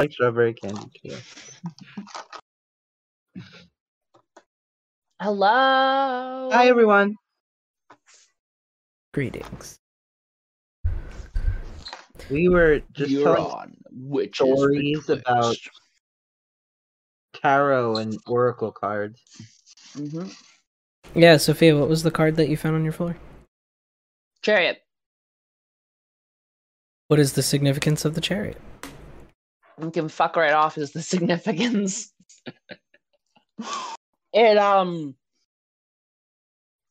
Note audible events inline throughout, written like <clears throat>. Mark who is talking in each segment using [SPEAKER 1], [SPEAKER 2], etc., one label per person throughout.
[SPEAKER 1] like strawberry candy too.
[SPEAKER 2] Hello.
[SPEAKER 1] Hi everyone.
[SPEAKER 3] Greetings.
[SPEAKER 1] We were just
[SPEAKER 2] You're
[SPEAKER 1] telling
[SPEAKER 2] on which
[SPEAKER 1] stories about tarot and oracle cards.
[SPEAKER 2] hmm
[SPEAKER 3] Yeah, Sophia, what was the card that you found on your floor?
[SPEAKER 2] Chariot.
[SPEAKER 3] What is the significance of the chariot?
[SPEAKER 2] You can fuck right off is the <laughs> significance. it um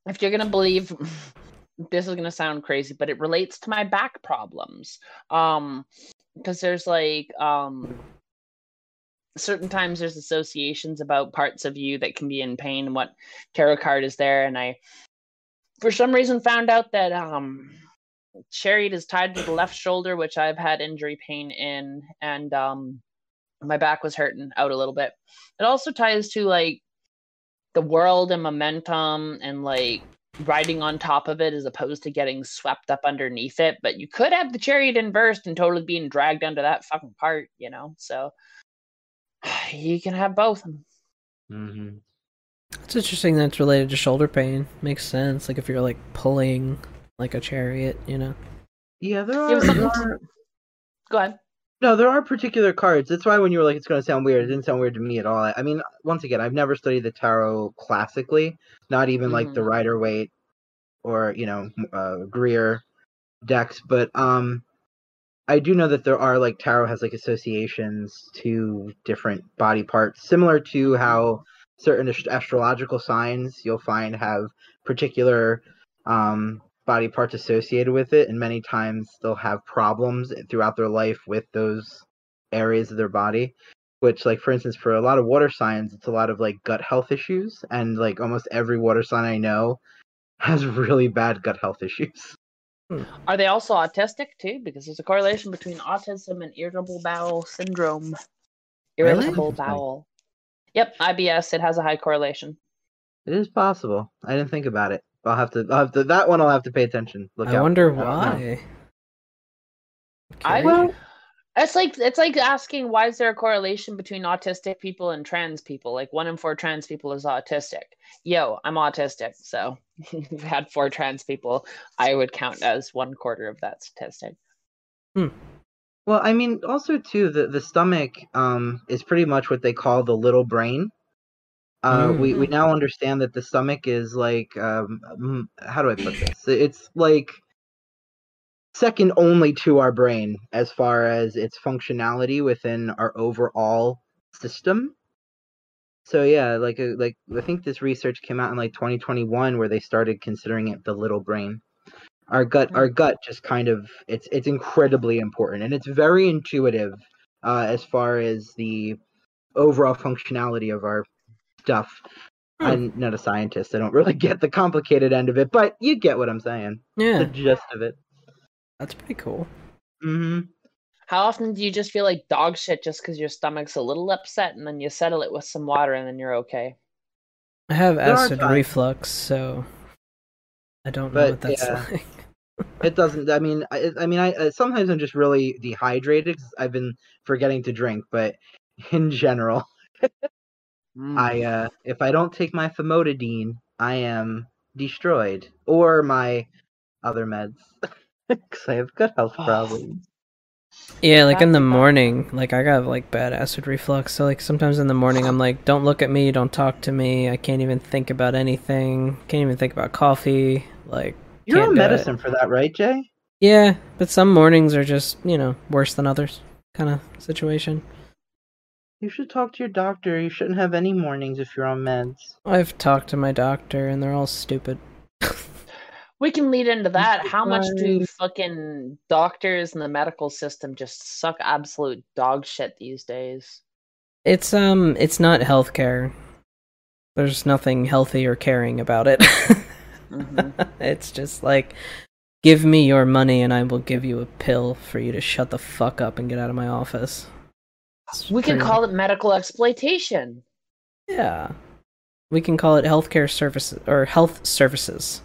[SPEAKER 2] if you're gonna believe <laughs> this is gonna sound crazy, but it relates to my back problems. Um because there's like um certain times there's associations about parts of you that can be in pain and what tarot card is there and I for some reason found out that um chariot is tied to the left shoulder which I've had injury pain in and um my back was hurting out a little bit. It also ties to like the world and momentum and like riding on top of it as opposed to getting swept up underneath it. But you could have the chariot inversed and totally being dragged under that fucking part, you know? So <sighs> you can have both.
[SPEAKER 1] Mm-hmm.
[SPEAKER 3] It's interesting that it's related to shoulder pain. Makes sense. Like if you're like pulling like a chariot, you know.
[SPEAKER 1] Yeah, there
[SPEAKER 2] It
[SPEAKER 1] are,
[SPEAKER 2] was
[SPEAKER 1] there
[SPEAKER 2] something-
[SPEAKER 1] are
[SPEAKER 2] Go ahead.
[SPEAKER 1] no, there are particular cards. That's why when you were like, it's going to sound weird, it didn't sound weird to me at all. I, I mean, once again, I've never studied the tarot classically, not even like the
[SPEAKER 2] Mhm.
[SPEAKER 1] Rider Waite or you know uh, Greer decks, but um, I do know that there are like tarot has like associations to different body parts, similar to how certain astrological signs you'll find have particular um, body parts associated with it, and many times they'll have problems throughout their life with those areas of their body. Which, like for instance, for a lot of water signs, it's a lot of like gut health issues, and like almost every water sign I know <laughs> has really bad gut health issues. Hmm.
[SPEAKER 2] Are they also autistic too? Because there's a correlation between autism and irritable bowel syndrome.
[SPEAKER 3] Really?
[SPEAKER 2] Irritable bowel. Yep, IBS. It has a high correlation.
[SPEAKER 1] It is possible. I didn't think about it. I'll have to. I'll have to. That one I'll have to pay attention. Look
[SPEAKER 3] I
[SPEAKER 1] out.
[SPEAKER 3] wonder
[SPEAKER 1] I don't
[SPEAKER 3] why.
[SPEAKER 2] I
[SPEAKER 3] Okay.
[SPEAKER 2] it's like it's like asking why is there a correlation between autistic people and trans people? Like one in four trans people is autistic. Yo, I'm autistic, so <laughs> if we had four trans people, I would count as one quarter of that statistic. Hmm.
[SPEAKER 1] Well, I mean, also too, the the stomach um is pretty much what they call the little brain. Uh,
[SPEAKER 3] Mm.
[SPEAKER 1] we we now understand that the stomach is like um mm, how do I put this? It's like second only to our brain as far as its functionality within our overall system. So yeah, like uh, like I think this research came out in like 2021 where they started considering it the little brain. Our gut our gut just kind of it's it's incredibly important and it's very intuitive uh, as far as the overall functionality of our stuff.
[SPEAKER 3] Hmm.
[SPEAKER 1] I'm not a scientist. I don't really <laughs> get the complicated end of it, but you get what I'm saying.
[SPEAKER 3] Yeah.
[SPEAKER 1] The gist of it.
[SPEAKER 3] that's pretty cool.
[SPEAKER 1] hmm
[SPEAKER 2] How often do you just feel like dog shit just because your stomach's a little upset and then you settle it with some water and then you're okay?
[SPEAKER 3] I have
[SPEAKER 1] There
[SPEAKER 3] acid reflux, so I don't know what that's
[SPEAKER 1] yeah. <laughs>
[SPEAKER 3] like.
[SPEAKER 1] It doesn't. I mean, I, I mean, I uh, sometimes I'm just really dehydrated. 'cause I've been forgetting to drink, but <laughs> in general, I uh, if I don't take my famotidine, I am destroyed, or my other meds, <laughs> because I have gut health problems.
[SPEAKER 3] Yeah, like in the morning, like I got like bad acid reflux. So like sometimes in the morning, I'm like, don't look at me, don't talk to me. I can't even think about anything. Can't even think about coffee. Like
[SPEAKER 1] You're on
[SPEAKER 3] do it.
[SPEAKER 1] medicine for that, right, Jay?
[SPEAKER 3] yeah, but some mornings are just you know worse than others, kind of situation.
[SPEAKER 1] You should talk to your doctor. You shouldn't have any mornings if you're on meds.
[SPEAKER 3] I've talked to my doctor, and they're all stupid.
[SPEAKER 2] We can lead into that. <laughs> How much do fucking doctors and the medical system just suck absolute dog shit these days?
[SPEAKER 3] It's um, it's not healthcare. There's nothing healthy or caring about it.
[SPEAKER 2] Mhm. <laughs>
[SPEAKER 3] it's just like, give me your money and I will give you a pill for you to shut the fuck up and get out of my office. It's
[SPEAKER 2] We can call it medical exploitation.
[SPEAKER 3] Yeah. We can call it healthcare services or health services.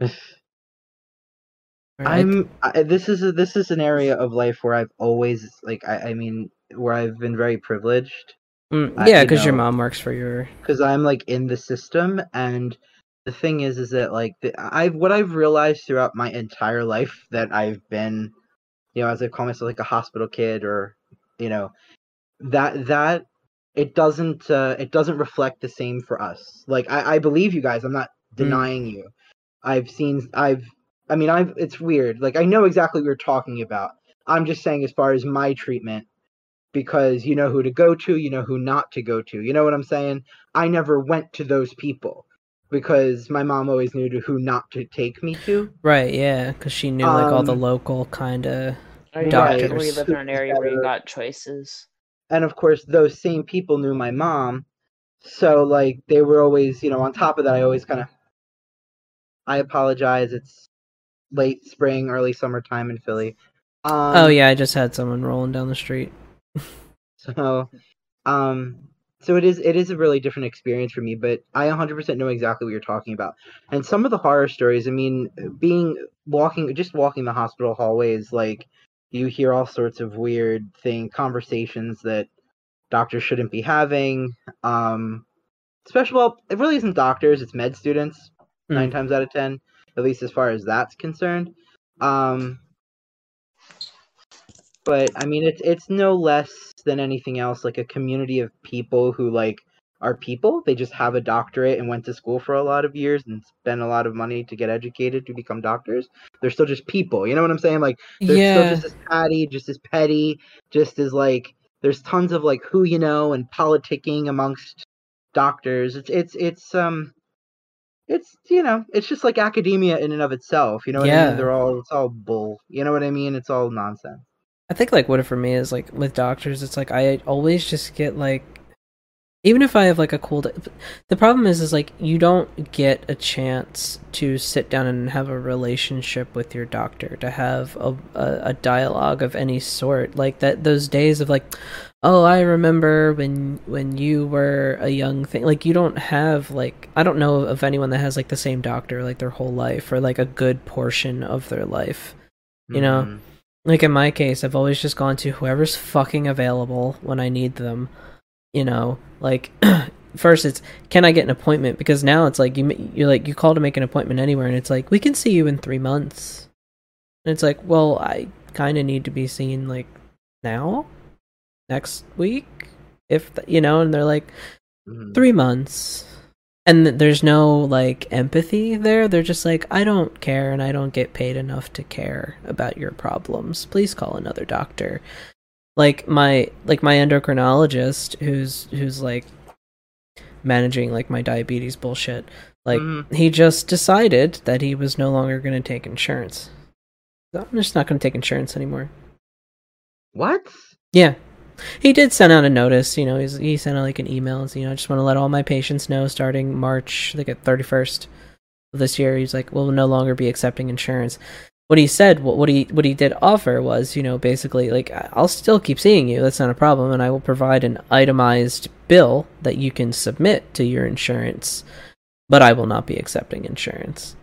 [SPEAKER 3] Right?
[SPEAKER 1] I'm. I, this is a, this is an area of life where I've always like. I, I mean, where I've been very privileged
[SPEAKER 3] Mm,
[SPEAKER 1] I-
[SPEAKER 3] yeah,
[SPEAKER 1] you
[SPEAKER 3] because your mom works for your.
[SPEAKER 1] because I'm like in the system, and the thing is, is that like the, I've what I've realized throughout my entire life that I've been, you know, as I call myself like a hospital kid, or you know, that that it doesn't uh, it doesn't reflect the same for us. Like I, I believe you guys. I'm not denying you. I've seen. I've. I mean, I've. It's weird. Like I know exactly what you're talking about. I'm just saying, as far as my treatment, because you know who to go to, you know who not to go to. You know what I'm saying? I never went to those people because my mom always knew to who not to take me to.
[SPEAKER 3] Right, yeah, because she knew like all the
[SPEAKER 1] Um,
[SPEAKER 3] local kind of.
[SPEAKER 2] Or you,
[SPEAKER 3] Doctors.
[SPEAKER 2] or you live in an area where you got choices.
[SPEAKER 1] And of course, those same people knew my mom. So, like, they were always, you know, on top of that, I always kind of. I apologize. It's late spring, early summertime in Philly. Um,
[SPEAKER 3] oh yeah, I just had someone rolling down the street. <laughs>
[SPEAKER 1] So, um, so it is it is a really different experience for me, but I 100% know exactly what you're talking about. And some of the horror stories, I mean, being walking just walking the hospital hallways, like you hear all sorts of weird thing conversations that doctors shouldn't be having. Um, especially well, it really isn't doctors; it's med students.
[SPEAKER 3] Hmm.
[SPEAKER 1] Nine times out of ten, at least as far as that's concerned. Um, but I mean, it's it's no less than anything else like a community of people who like are people. They just have a doctorate and went to school for a lot of years and spent a lot of money to get educated to become doctors. They're still just people. You know what I'm saying? Like they're still just as patty, just as petty, just as like there's tons of like who you know and politicking amongst doctors. It's it's it's um it's you know it's just like academia in and of itself. You know what I
[SPEAKER 3] Yeah.
[SPEAKER 1] mean? They're all it's all bull. You know what I mean? It's all nonsense.
[SPEAKER 3] I think like what it for me is like with doctors, it's like I always just get like, even if I have like a cool day, the problem is is like you don't get a chance to sit down and have a relationship with your doctor to have a a, a dialogue of any sort like that. Those days of like, oh, I remember when when you were a young thing. Like you don't have like I don't know of anyone that has like the same doctor like their whole life or like a good portion of their life. You know,
[SPEAKER 1] Mhm.
[SPEAKER 3] like in my case, I've always just gone to whoever's fucking available when I need them. You know, like <clears throat> first it's can I get an appointment because now it's like you you're like you call to make an appointment anywhere and it's like we can see you in 3 months. And it's like, well, I kind of need to be seen like now, next week, if th- you know, and they're like
[SPEAKER 1] Mhm.
[SPEAKER 3] 3 months. And th- there's no like empathy there. They're just like, I don't care and I don't get paid enough to care about your problems. Please call another doctor. Like my like my endocrinologist who's who's like managing like my diabetes bullshit. Like
[SPEAKER 1] Mhm.
[SPEAKER 3] he just decided that he was no longer going to take insurance. I'm just not going to take insurance anymore.
[SPEAKER 1] What?
[SPEAKER 3] Yeah. He did send out a notice, you know, he's, he sent out like an email and you know, I just want to let all my patients know starting March, think at 31st of this year, he's like, we'll no longer be accepting insurance. What he said, what, what he what he did offer was, you know, basically like "I- I'll still keep seeing you. That's not a problem, and I will provide an itemized bill that you can submit to your insurance, but I will not be accepting insurance.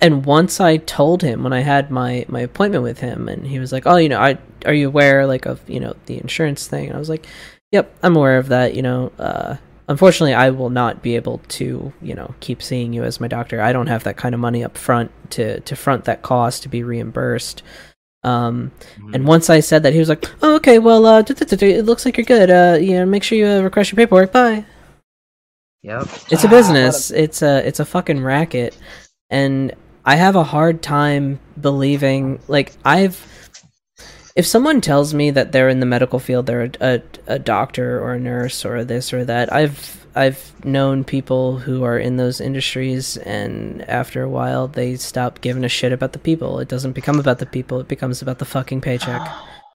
[SPEAKER 3] And once I told him when I had my my appointment with him, and he was like, "Oh, you know, I are you aware like of you know the insurance thing?" And I was like, "Yep, I'm aware of that. You know, uh, unfortunately, I will not be able to you know keep seeing you as my doctor. I don't have that kind of money up front to to front that cost to be reimbursed." Um, and once I said that, he was like, "Oh, okay. Well, uh, it looks like you're good. Uh, you know, make sure you uh, request your paperwork. Bye."
[SPEAKER 1] Yep.
[SPEAKER 3] It's a
[SPEAKER 2] Ah,
[SPEAKER 3] business. It's a it's a fucking racket, and I have a hard time believing. Like I've, if someone tells me that they're in the medical field, they're a, a, a doctor or a nurse or this or that. I've I've known people who are in those industries, and after a while, they stop giving a shit about the people. It doesn't become about the people. It becomes about the fucking paycheck.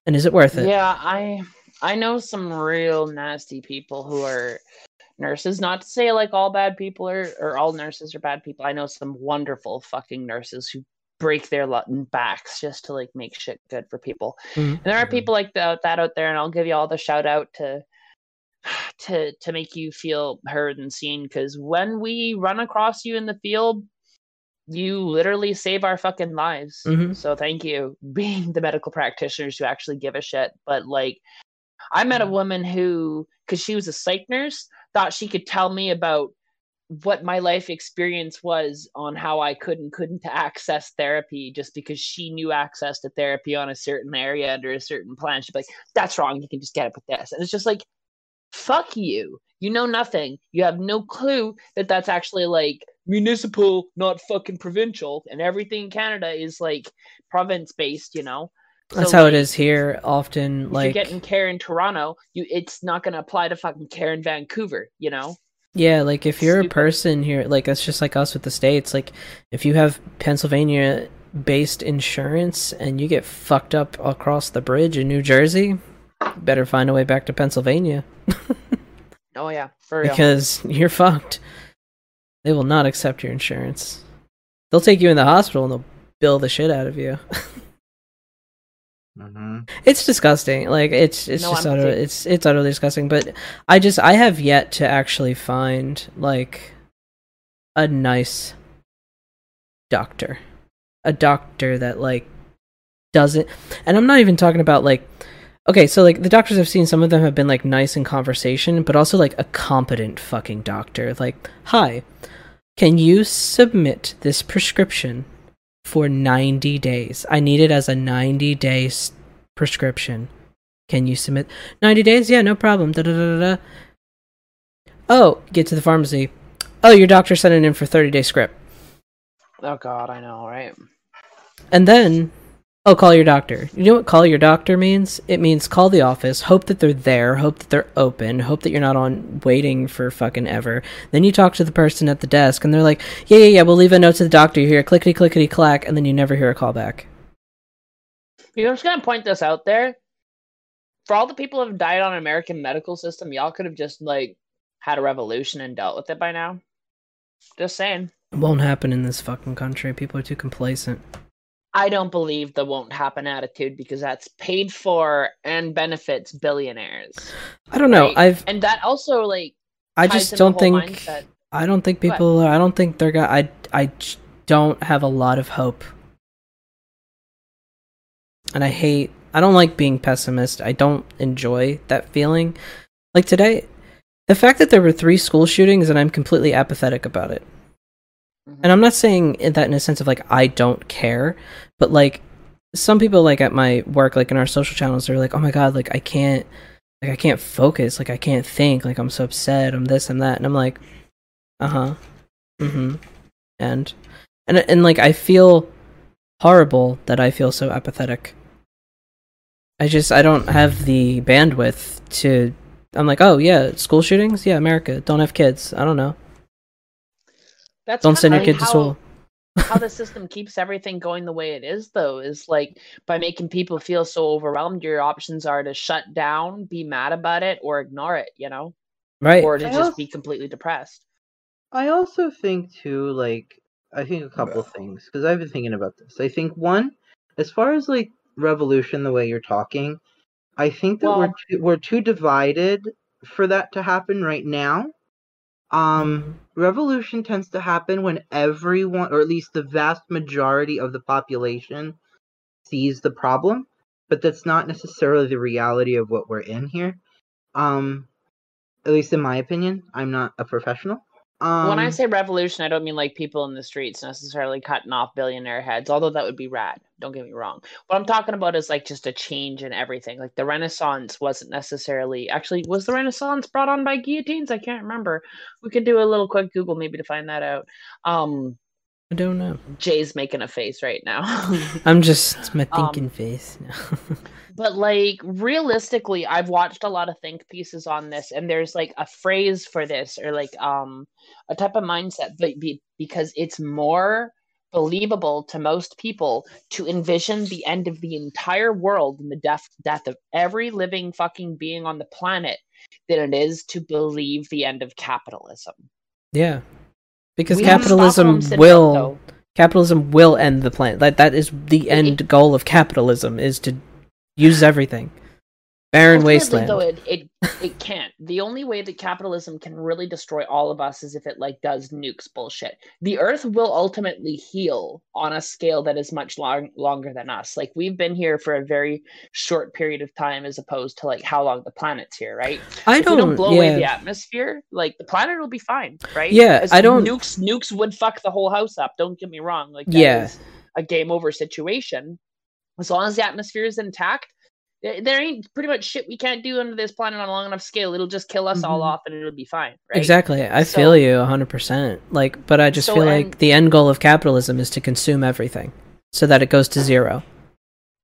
[SPEAKER 3] And is it worth it?
[SPEAKER 2] Yeah, I I know some real nasty people who are nurses. Not to say like all bad people are or all nurses are bad people. I know some wonderful fucking nurses who break their lo- backs just to like make shit good for people.
[SPEAKER 3] Mhm.
[SPEAKER 2] And there are
[SPEAKER 1] Mhm.
[SPEAKER 2] people like that, that out there, and I'll give you all the shout out to <sighs> to to make you feel heard and seen. Because when we run across you in the field, you literally save our fucking lives.
[SPEAKER 3] Mhm.
[SPEAKER 2] So thank you, <laughs> being the medical practitioners who actually give a shit. But like, I met a
[SPEAKER 3] Mm-hmm.
[SPEAKER 2] woman who, because she was a psych nurse, thought she could tell me about what my life experience was on how I could and couldn't access therapy just because she knew access to therapy on a certain area under a certain plan. She'd be like, that's wrong. You can just get it with this. And it's just like, fuck you. You know nothing. You have no clue that that's actually like municipal, not fucking provincial. And everything in Canada is like province based, you know?
[SPEAKER 3] That's
[SPEAKER 2] So,
[SPEAKER 3] how it is here. Often,
[SPEAKER 2] If
[SPEAKER 3] like
[SPEAKER 2] you're getting care in Toronto, you it's not going to apply to fucking care in Vancouver, you know?
[SPEAKER 3] Yeah, like if you're a person here, like that's just like us with the states. Like if you have Pennsylvania based insurance and you get fucked up across the bridge in New Jersey, better find a way back to Pennsylvania <laughs>
[SPEAKER 2] Oh yeah, for real.
[SPEAKER 3] because you're fucked. They will not accept your insurance. They'll take you in the hospital and they'll bill the shit out of you. <laughs>
[SPEAKER 1] hmm
[SPEAKER 3] It's disgusting. Like it's it's
[SPEAKER 2] No
[SPEAKER 3] just utter, it's it's utterly disgusting. But I just I have yet to actually find like a nice doctor, a doctor that like doesn't. And I'm not even talking about like okay, so like the doctors I've seen, some of them have been like nice in conversation, but also like a competent fucking doctor. Like, hi, can you submit this prescription for 90 days? I need it as a 90 day prescription. Can you submit 90 days? Yeah, no problem. Da da da da. Oh, get to the pharmacy. Oh, your doctor sent it in for 30 day script.
[SPEAKER 2] Oh god, I know, right?
[SPEAKER 3] And then, oh, call your doctor. You know what call your doctor means? It means call the office, hope that they're there, hope that they're open, hope that you're not on waiting for fucking ever. Then you talk to the person at the desk and they're like, yeah, yeah, yeah, we'll leave a note to the doctor. You hear clickety clickety clack, and then you never hear a call back.
[SPEAKER 2] You're just gonna point this out there. For all the people who have died on American medical system, y'all could have just like had a revolution and dealt with it by now. Just saying.
[SPEAKER 3] It won't happen in this fucking country. People are too complacent.
[SPEAKER 2] I don't believe the won't happen attitude because that's paid for and benefits billionaires.
[SPEAKER 3] I don't know.
[SPEAKER 2] Right.
[SPEAKER 3] I've
[SPEAKER 2] And that also like
[SPEAKER 3] I just don't think
[SPEAKER 2] mindset.
[SPEAKER 3] I don't think people I don't think they're gonna I I don't have a lot of hope. And I hate I don't like being pessimist. I don't enjoy that feeling. Like today the fact that there were 3 school shootings and I'm completely apathetic about it. And I'm not saying that in a sense of like I don't care, but like some people like at my work, like in our social channels, they're like, "Oh my god, like I can't, like I can't focus, like I can't think, like I'm so upset, I'm this and that," and I'm like, "Uh huh, mm-hmm," and and and like I feel horrible that I feel so apathetic. I just I don't have the bandwidth to. I'm like, oh yeah, school shootings, yeah, America, don't have kids. I don't know.
[SPEAKER 2] That's
[SPEAKER 3] Don't send your
[SPEAKER 2] like
[SPEAKER 3] kid to school.
[SPEAKER 2] how the <laughs> system keeps everything going the way it is though is like by making people feel so overwhelmed your options are to shut down be mad about it or ignore it you know
[SPEAKER 3] Right.
[SPEAKER 2] or to
[SPEAKER 1] I
[SPEAKER 2] just
[SPEAKER 1] also-
[SPEAKER 2] be completely depressed
[SPEAKER 1] I also think too, like I think a couple things because I've been thinking about this. I think one, as far as like revolution, the way you're talking, I think that we're too, we're too divided for that to happen right now. Um, revolution tends to happen when everyone, or at least the vast majority of the population, sees the problem, but that's not necessarily the reality of what we're in here. Um, at least in my opinion, I'm not a professional. Um,
[SPEAKER 2] when i say revolution i don't mean like people in the streets necessarily cutting off billionaire heads although that would be rad don't get me wrong. What i'm talking about is like just a change in everything like the renaissance wasn't necessarily actually was the renaissance brought on by guillotines? I can't remember. We could do a little quick google maybe to find that out. Um
[SPEAKER 3] I don't know.
[SPEAKER 2] jay's making a face right now. <laughs>
[SPEAKER 3] I'm just my
[SPEAKER 2] Um,
[SPEAKER 3] thinking face. <laughs>
[SPEAKER 2] but like realistically i've watched a lot of think pieces on this and there's like a phrase for this or like um a type of mindset but be, because it's more believable to most people to envision the end of the entire world and the death death of every living fucking being on the planet than it is to believe the end of capitalism.
[SPEAKER 3] Yeah, because
[SPEAKER 2] We
[SPEAKER 3] capitalism will capitalism will end the planet. That that is the end goal of capitalism is to use everything. Barren wasteland.
[SPEAKER 2] Though it, it it can't. The only way that capitalism can really destroy all of us is if it like does nukes bullshit. The earth will ultimately heal on a scale that is much long, longer than us. Like we've been here for a very short period of time as opposed to like how long the planet's here, right?
[SPEAKER 3] I
[SPEAKER 2] if
[SPEAKER 3] don't,
[SPEAKER 2] don't blow away the atmosphere, like the planet will be fine, right?
[SPEAKER 3] Yeah,
[SPEAKER 2] As
[SPEAKER 3] I don't-
[SPEAKER 2] nukes nukes would fuck the whole house up. Don't get me wrong. Like that
[SPEAKER 3] Yeah.
[SPEAKER 2] is a game over situation. As long as the atmosphere is intact, there there ain't pretty much shit we can't do under this planet on a long enough scale. It'll just kill us all
[SPEAKER 1] Mhm.
[SPEAKER 2] off and it'll be fine, right?
[SPEAKER 3] Exactly. I
[SPEAKER 2] So-
[SPEAKER 3] feel you 100%. Like but I just
[SPEAKER 2] So,
[SPEAKER 3] feel
[SPEAKER 2] and-
[SPEAKER 3] like the end goal of capitalism is to consume everything so that it goes to zero.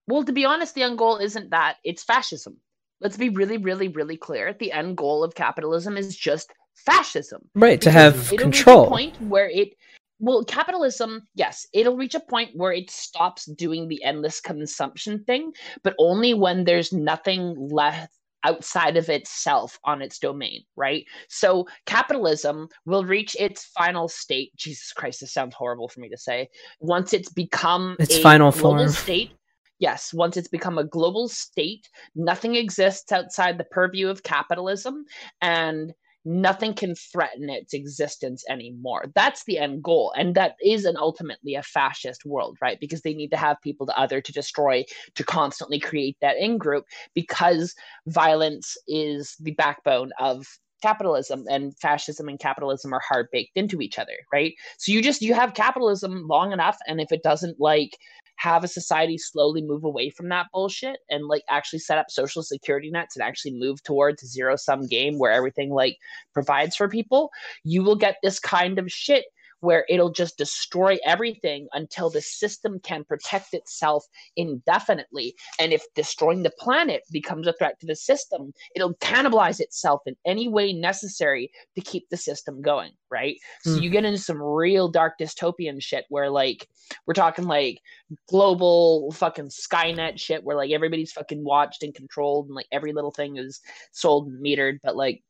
[SPEAKER 2] Well, to be honest, the end goal isn't that, it's fascism. Let's be really, really, really clear. The end goal of capitalism is just fascism.
[SPEAKER 3] Right, to have control.
[SPEAKER 2] Point where it well, capitalism, yes, it'll reach a point where it stops doing the endless consumption thing, but only when there's nothing left outside of itself on its domain, right? So capitalism will reach its final state. Jesus Christ, this sounds horrible for me to say. Once it's become
[SPEAKER 3] Its final form.
[SPEAKER 2] state. Yes, once it's become a global state, nothing exists outside the purview of capitalism, and nothing can threaten its existence anymore. That's the end goal. And that is an ultimately a fascist world, right? Because they need to have people to other to destroy to constantly create that in group because violence is the backbone of capitalism and fascism and capitalism are hard baked into each other, right? So you just you have capitalism long enough and if it doesn't like have a society slowly move away from that bullshit and like actually set up social security nets and actually move towards a zero sum game where everything like provides for people, you will get this kind of shit where it'll just destroy everything until the system can protect itself indefinitely. And if destroying the planet becomes a threat to the system, it'll cannibalize itself in any way necessary to keep the system going, right? So
[SPEAKER 3] Hmm.
[SPEAKER 2] you get into some real dark dystopian shit where like we're talking like global fucking Skynet shit where like everybody's fucking watched and controlled and like every little thing is sold and metered, but like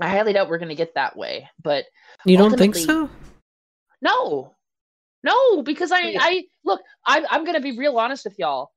[SPEAKER 2] I highly doubt we're gonna get that way. But
[SPEAKER 3] You don't think so?
[SPEAKER 2] No, no, because I, I look, I, I'm gonna be real honest with y'all.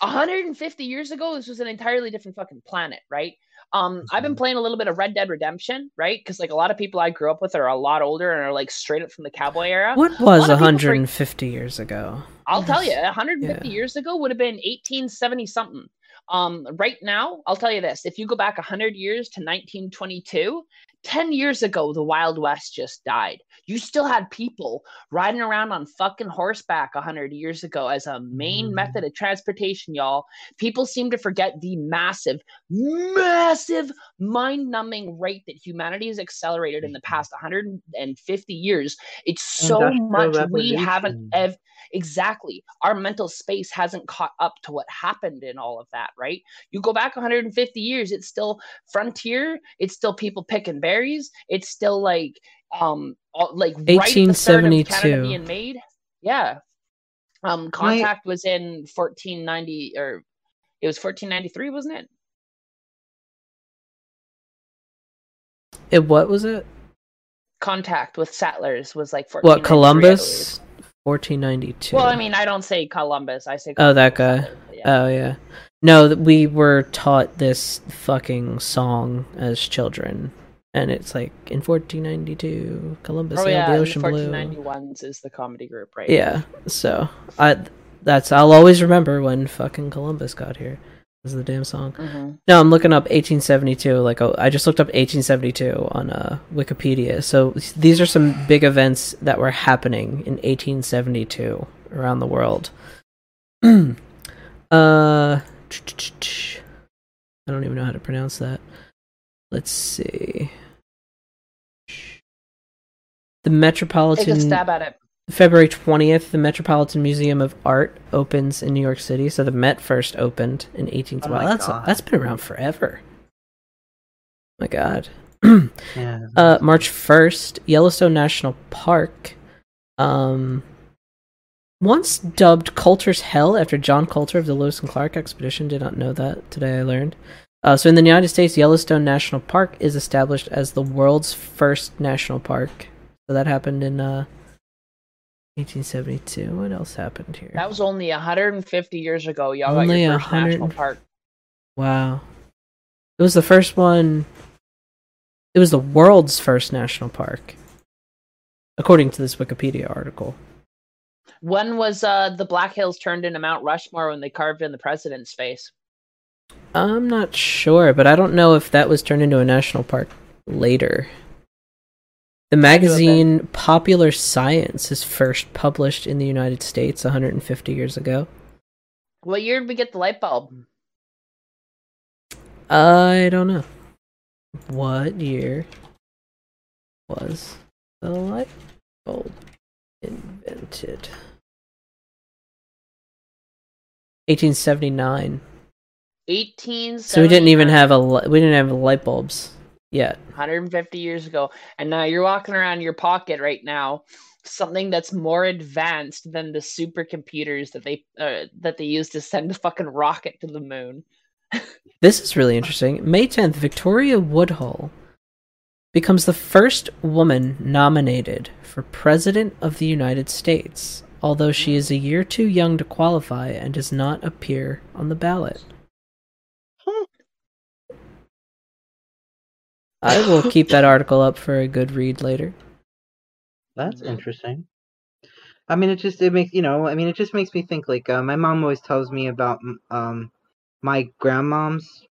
[SPEAKER 2] 150 years ago, this was an entirely different fucking planet, right? Um, I've been
[SPEAKER 1] Mhm.
[SPEAKER 2] playing a little bit of Red Dead Redemption, right? Because like a lot of people I grew up with are a lot older and are like straight up from the cowboy era.
[SPEAKER 3] What was
[SPEAKER 2] lot of
[SPEAKER 3] 150 years ago?
[SPEAKER 2] I'll tell you, 150
[SPEAKER 3] Yeah.
[SPEAKER 2] years ago would have been 1870 something. Um, right now, I'll tell you this: if you go back 100 years to 1922, 10 years ago, the Wild West just died. You still had people riding around on fucking horseback 100 years ago as a main
[SPEAKER 1] Mhm.
[SPEAKER 2] method of transportation, y'all. People seem to forget the massive, massive, mind numbing rate that humanity has accelerated in the past 150 years. It's so
[SPEAKER 1] Industrial
[SPEAKER 2] much we haven't
[SPEAKER 1] Revolution.
[SPEAKER 2] ev- exactly our mental space hasn't caught up to what happened in all of that right you go back 150 years it's still frontier it's still people picking berries it's still like um like right at the start of Canada
[SPEAKER 3] 1872.
[SPEAKER 2] being made yeah um contact was in 1490 or it was 1493 wasn't it
[SPEAKER 3] It what was it?
[SPEAKER 2] contact with settlers was like 1493,
[SPEAKER 3] What. Columbus? 1492.
[SPEAKER 2] well i mean i don't say columbus i say
[SPEAKER 3] Oh, that guy.
[SPEAKER 2] yeah.
[SPEAKER 3] Oh yeah. No, we were taught this fucking song as children, and it's like in 1492, Columbus
[SPEAKER 2] oh yeah
[SPEAKER 3] the ocean blue.
[SPEAKER 2] 1491s is the comedy group right
[SPEAKER 3] Yeah. So I, that's I'll always remember when fucking Columbus got here. Is the damn song.
[SPEAKER 2] hmm
[SPEAKER 3] No, I'm looking up 1872. Like oh, I just looked up 1872 on uh, Wikipedia. So these are some big events that were happening in 1872 around the world. <clears throat> uh, I don't even know how to pronounce that. Let's see. The
[SPEAKER 2] Take a
[SPEAKER 3] Metropolitan
[SPEAKER 2] stab at it.
[SPEAKER 3] February 20th, the Metropolitan Museum of Art opens in New York City. So the Met first opened in 18.
[SPEAKER 1] Oh
[SPEAKER 3] wow, that's
[SPEAKER 1] God.
[SPEAKER 3] that's been around forever. my God. <clears throat>
[SPEAKER 1] Yeah.
[SPEAKER 3] uh, March 1st, Yellowstone National Park. Um, once dubbed Colter's Hell after John Colter of the Lewis and Clark expedition. Did not know that. Today I learned. Uh, so in the United States, Yellowstone National Park is established as the world's first national park. So that happened in uh, 1872. What else happened here?
[SPEAKER 2] That was only 150 years ago. Y'all got
[SPEAKER 3] Only
[SPEAKER 2] your first
[SPEAKER 3] 100
[SPEAKER 2] national park.
[SPEAKER 3] Wow. It was the first one. It was the world's first national park, according to this Wikipedia article.
[SPEAKER 2] When was uh, the Black Hills turned into Mount Rushmore when they carved in the president's face?
[SPEAKER 3] I'm not sure, but I don't know if that was turned into a national park later. The magazine Popular Science is first published in the United States 150 years ago.
[SPEAKER 2] What year did we get the light bulb?
[SPEAKER 3] I don't know. What year was the light bulb invented? 1879.
[SPEAKER 2] 18.
[SPEAKER 3] So we didn't even have a li- we didn't have light bulbs yet.
[SPEAKER 2] 150 years ago, and now you're walking around your pocket right now something that's more advanced than the supercomputers that they uh, that they use to send a fucking rocket to the moon. <laughs>
[SPEAKER 3] This is really interesting. May 10th, Victoria Woodhull becomes the first woman nominated for President of the United States, although she is a year too young to qualify and does not appear on the ballot. I will keep that <laughs> article up for a good read later.
[SPEAKER 1] That's interesting. I mean, it just it makes you know. I mean, it just makes me think. Like, uh, my mom always tells me about um my grandmom's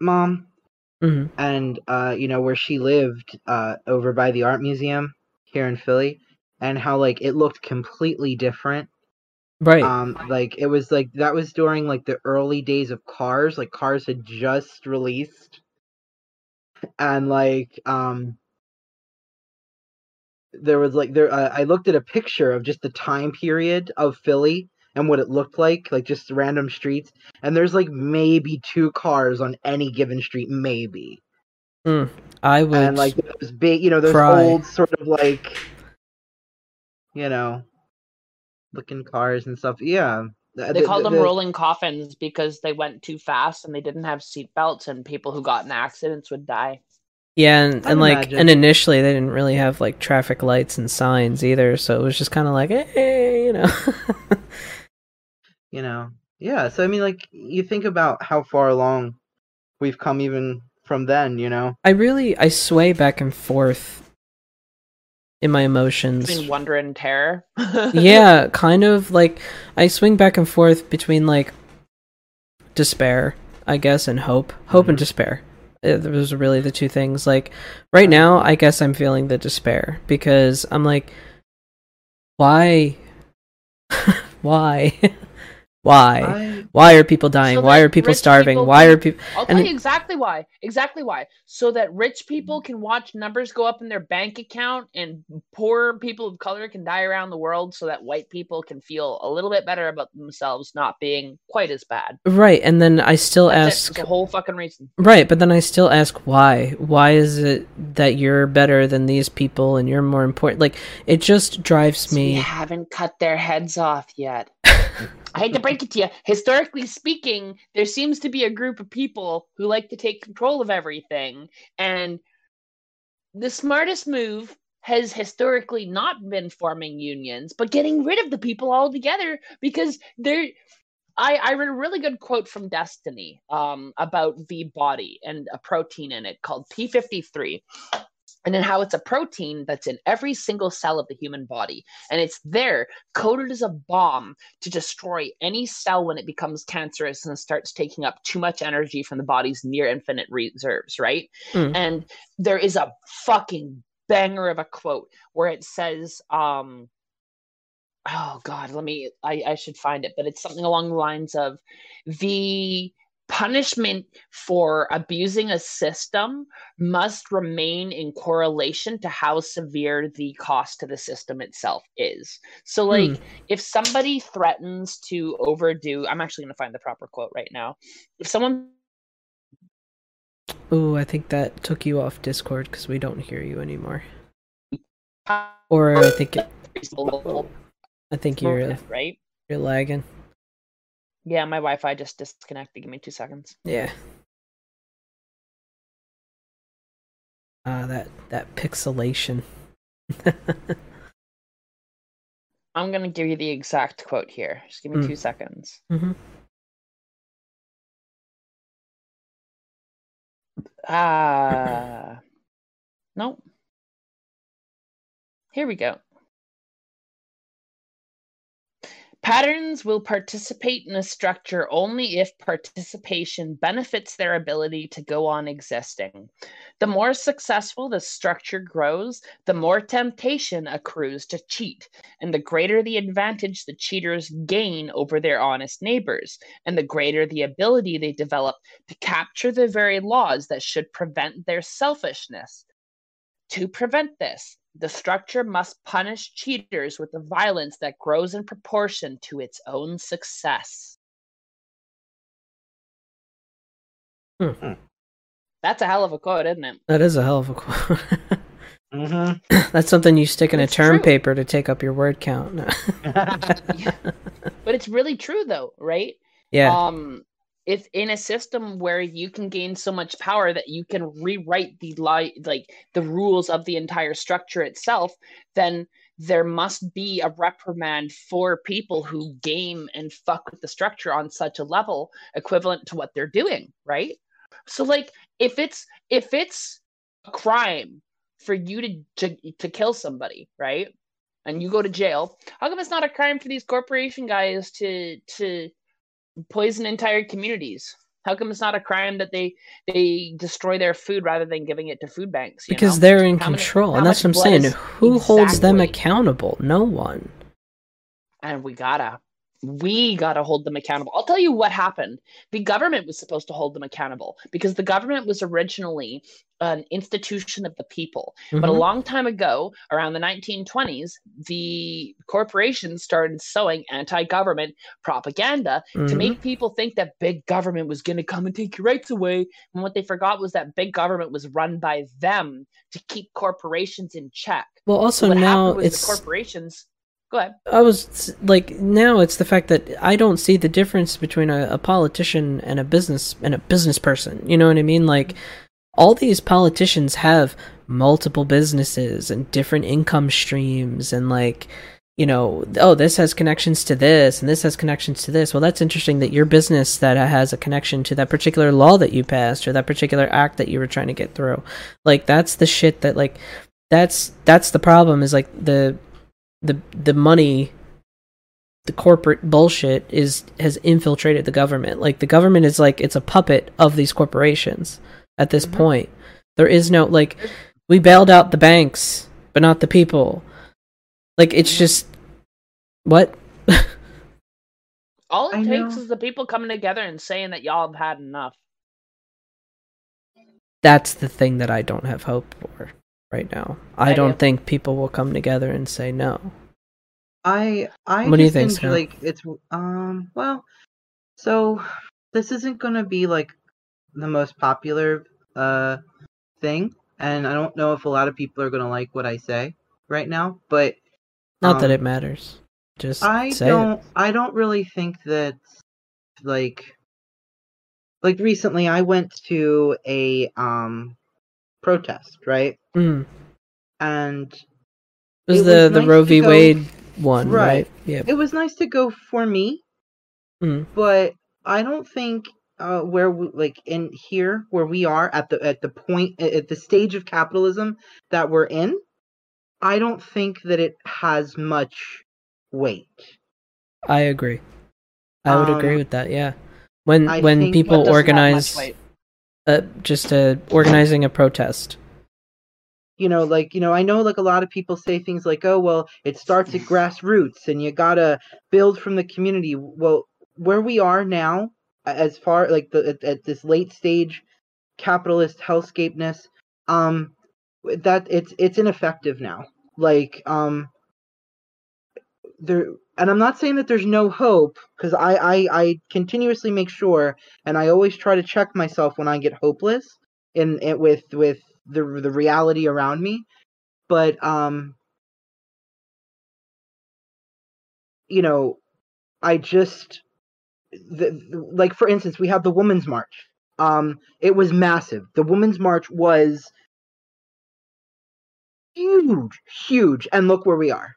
[SPEAKER 1] mom,
[SPEAKER 3] hmm
[SPEAKER 1] and uh, you know where she lived uh over by the art museum here in Philly, and how like it looked completely different.
[SPEAKER 3] Right.
[SPEAKER 1] Um, like it was like that was during like the early days of Cars. Like Cars had just released, and like um there was like there uh, I looked at a picture of just the time period of Philly and what it looked like, like just random streets, and there's like maybe two cars on any given street, maybe,
[SPEAKER 3] I would.
[SPEAKER 1] and like those big, you know, those
[SPEAKER 3] cry.
[SPEAKER 1] old sort of like, you know, looking cars and stuff. Yeah,
[SPEAKER 2] They
[SPEAKER 1] the-
[SPEAKER 2] called them
[SPEAKER 1] the-
[SPEAKER 2] rolling coffins because they went too fast and they didn't have seat belts, and people who got in accidents would die.
[SPEAKER 3] yeah, and, and like,
[SPEAKER 1] imagine.
[SPEAKER 3] and initially they didn't really have like traffic lights and signs either, so it was just kind of like, hey, you know. <laughs>
[SPEAKER 1] you know yeah so i mean like you think about how far along we've come even from then you know
[SPEAKER 3] I really I sway back and forth in my emotions.
[SPEAKER 2] Between wonder and terror. <laughs>
[SPEAKER 3] yeah, kind of like I swing back and forth between like despair, I guess, and hope. Hope and
[SPEAKER 1] Mhm.
[SPEAKER 3] despair. Uh, Those are really the two things. Like right now, I guess I'm feeling the despair because I'm like, why, <laughs> why, <laughs> why,
[SPEAKER 1] I,
[SPEAKER 3] why are people dying?
[SPEAKER 2] So
[SPEAKER 3] why are people starving?
[SPEAKER 2] people
[SPEAKER 3] why are people?
[SPEAKER 2] I'll
[SPEAKER 3] And
[SPEAKER 2] tell you exactly why. Exactly why. So that rich people can watch numbers go up in their bank account and poor people of color can die around the world so that white people can feel a little bit better about themselves not being quite as bad.
[SPEAKER 3] Right, and then I still
[SPEAKER 2] That's
[SPEAKER 3] ask.
[SPEAKER 2] The whole fucking reason.
[SPEAKER 3] Right, but then I still ask why. Why is it that you're better than these people and you're more important? Like it just drives
[SPEAKER 2] We
[SPEAKER 3] me.
[SPEAKER 2] haven't cut their heads off yet. I hate to break it to you. Historically speaking, there seems to be a group of people who like to take control of everything. And the smartest move has historically not been forming unions, but getting rid of the people altogether because they're. I, I read a really good quote from Destiny um, about the body and a protein in it called P53. And then how it's a protein that's in every single cell of the human body. And it's there, coded as a bomb to destroy any cell when it becomes cancerous and starts taking up too much energy from the body's near infinite reserves, right?
[SPEAKER 3] Hmm.
[SPEAKER 2] And there is a fucking banger of a quote where it says, um, oh god, let me I, I should find it, but it's something along the lines of the punishment for abusing a system must remain in correlation to how severe the cost to the system itself is. So, hmm. like, if somebody threatens to overdo, I'm actually going to find the proper quote right now. If someone
[SPEAKER 3] Ooh, I think that took you off Discord because we don't hear you anymore. Or I think it, I think you're
[SPEAKER 2] right?
[SPEAKER 3] you're lagging.
[SPEAKER 2] Yeah, my Wi-Fi just disconnected. Give me two seconds.
[SPEAKER 3] Yeah. Ah, that that pixelation. <laughs>
[SPEAKER 2] I'm going to give you the exact quote here. Just give me
[SPEAKER 3] Mm.
[SPEAKER 2] two seconds.
[SPEAKER 3] hmm
[SPEAKER 2] Ah. nope. Here we go. Patterns will participate in a structure only if participation benefits their ability to go on existing. The more successful the structure grows, the more temptation accrues to cheat, and the greater the advantage the cheaters gain over their honest neighbors, and the greater the ability they develop to capture the very laws that should prevent their selfishness. To prevent this, the structure must punish cheaters with a violence that grows in proportion to its own success.
[SPEAKER 3] Hmm.
[SPEAKER 2] That's a hell of a quote, isn't it?
[SPEAKER 3] That is a hell of a quote.
[SPEAKER 1] Mm-hmm. <clears throat>
[SPEAKER 3] That's something you stick in a term
[SPEAKER 2] true.
[SPEAKER 3] paper to take up your word count. No. <laughs> <laughs>
[SPEAKER 2] But it's really true, though, right?
[SPEAKER 3] yeah.
[SPEAKER 2] Um, if in a system where you can gain so much power that you can rewrite the li- like the rules of the entire structure itself, then there must be a reprimand for people who game and fuck with the structure on such a level equivalent to what they're doing, right? So like if it's if it's a crime for you to to, to kill somebody, right? And you go to jail, how come it's not a crime for these corporation guys to to poison entire communities? How come it's not a crime that they they destroy their food rather than giving it to food banks? you
[SPEAKER 3] because
[SPEAKER 2] know?
[SPEAKER 3] they're in
[SPEAKER 2] How
[SPEAKER 3] control,
[SPEAKER 2] how
[SPEAKER 3] and that's what I'm saying. Who holds them accountable? No one.
[SPEAKER 2] and we gotta we gotta hold them accountable. I'll tell you what happened. The government was supposed to hold them accountable because the government was originally an institution of the people. But a
[SPEAKER 3] Mhm.
[SPEAKER 2] long time ago around the 1920s the corporations started sowing anti-government propaganda to
[SPEAKER 3] Mhm.
[SPEAKER 2] make people think that big government was going to come and take your rights away. And what they forgot was that big government was run by them to keep corporations in check.
[SPEAKER 3] Well, also
[SPEAKER 2] what
[SPEAKER 3] now it's
[SPEAKER 2] the corporations go ahead
[SPEAKER 3] I was like, now it's the fact that I don't see the difference between a, a politician and a business and a business person. You know what I mean? Like, all these politicians have multiple businesses and different income streams, and like, you know, oh, this has connections to this, and this has connections to this. Well, that's interesting that your business that has a connection to that particular law that you passed or that particular act that you were trying to get through. Like, that's the shit that like. That's that's the problem is like the the the money the corporate bullshit is has infiltrated the government like the government is like it's a puppet of these corporations at this
[SPEAKER 2] Mhm.
[SPEAKER 3] point there is no like we bailed out the banks but not the people like it's
[SPEAKER 2] Mhm.
[SPEAKER 3] just what
[SPEAKER 2] All it
[SPEAKER 1] I
[SPEAKER 2] takes
[SPEAKER 1] know.
[SPEAKER 2] is the people coming together and saying that y'all have had enough.
[SPEAKER 3] that's the thing that i don't have hope for right now i
[SPEAKER 2] I
[SPEAKER 3] don't
[SPEAKER 2] do.
[SPEAKER 3] think people will come together and say no
[SPEAKER 1] I I
[SPEAKER 3] What do you think,
[SPEAKER 1] think
[SPEAKER 3] Scott?
[SPEAKER 1] like it's um well so this isn't gonna be like the most popular uh thing and I don't know if a lot of people are gonna like what I say right now, but
[SPEAKER 3] not that
[SPEAKER 1] um,
[SPEAKER 3] it matters just
[SPEAKER 1] I
[SPEAKER 3] say
[SPEAKER 1] don't
[SPEAKER 3] it
[SPEAKER 1] I don't really think that like like recently I went to a um protest, right?
[SPEAKER 3] Mm.
[SPEAKER 1] And
[SPEAKER 3] it was
[SPEAKER 1] It
[SPEAKER 3] the
[SPEAKER 1] was
[SPEAKER 3] the
[SPEAKER 1] nice
[SPEAKER 3] roe v
[SPEAKER 1] go-
[SPEAKER 3] wade one right,
[SPEAKER 1] Right.
[SPEAKER 3] yeah
[SPEAKER 1] it was nice to go for me,
[SPEAKER 3] Mm.
[SPEAKER 1] but I don't think uh, where we, like in here where we are at the at the point at the stage of capitalism that we're in, I don't think that it has much weight.
[SPEAKER 3] I agree. I would agree
[SPEAKER 1] Um,
[SPEAKER 3] with that. Yeah, when
[SPEAKER 1] I
[SPEAKER 3] when people
[SPEAKER 2] What doesn't have much
[SPEAKER 3] organize, uh, just uh, organizing a protest.
[SPEAKER 1] You know, like you know, I know like a lot of people say things like, "Oh, well, it starts at grassroots, and you gotta build from the community." Well, where we are now, as far like the at, at this late stage capitalist hellscapeness, um, that it's it's ineffective now. Like, um, there, and I'm not saying that there's no hope because I, I I continuously make sure, and I always try to check myself when I get hopeless in it with with the the reality around me but um you know i just the, like for instance we have the women's march um it was massive the women's march was huge huge and look where we are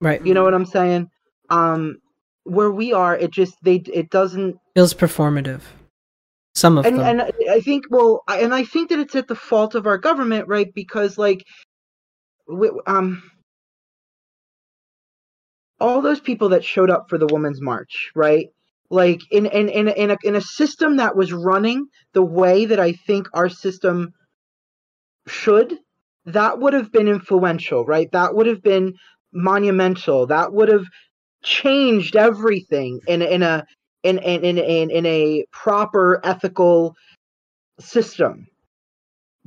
[SPEAKER 3] Right.
[SPEAKER 1] you know what i'm saying um where we are it just they it doesn't
[SPEAKER 3] Feels performative. Some of
[SPEAKER 1] and
[SPEAKER 3] them.
[SPEAKER 1] and I think well, I- and I think that it's at the fault of our government, right? Because like, um, all those people that showed up for the Women's March, right? Like in in in a, in a in a system that was running the way that I think our system should, that would have been influential, right? That would have been monumental. That would have changed everything in in a in in in in, in a proper ethical system.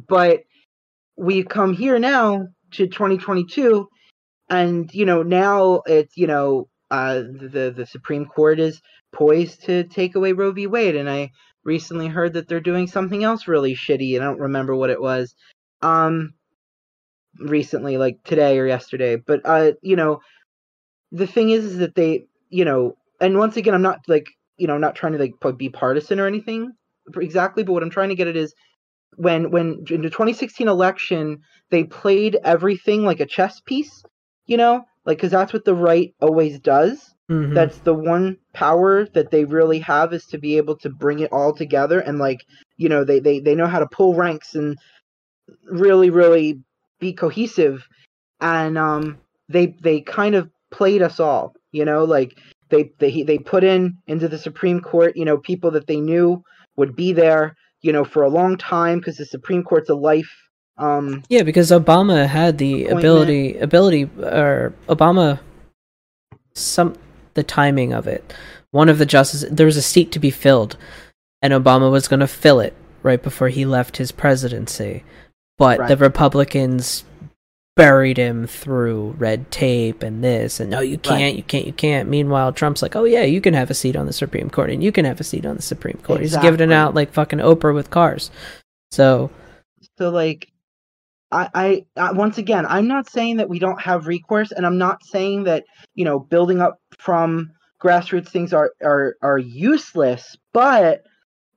[SPEAKER 1] But we come here now to 2022 and you know now it's you know uh the the Supreme Court is poised to take away Roe v. Wade and I recently heard that they're doing something else really shitty and I don't remember what it was um recently like today or yesterday but uh you know the thing is, is that they you know and once again I'm not like you know I'm not trying to like be partisan or anything exactly but what I'm trying to get at is when when in the 2016 election they played everything like a chess piece you know? Like because that's what the right always does.
[SPEAKER 3] Mhm.
[SPEAKER 1] that's the one power that they really have is to be able to bring it all together and like you know they they, they know how to pull ranks and really really be cohesive. And um they they kind of played us all you know? Like they they they put in into the supreme court you know people that they knew would be there you know for a long time because the supreme court's a life um
[SPEAKER 3] Yeah, because Obama had the ability ability or Obama some the timing of it. One of the justices there was a seat to be filled and Obama was going to fill it right before he left his presidency. But the Republicans buried him through red tape and this and no you can't
[SPEAKER 1] Right.
[SPEAKER 3] you can't you can't. Meanwhile trump's like oh yeah you can have a seat on the supreme court and you can have a seat on the supreme court. He's giving it out like fucking oprah with cars. So
[SPEAKER 1] So like I, I I once again I'm not saying that we don't have recourse and I'm not saying that you know building up from grassroots things are are are useless but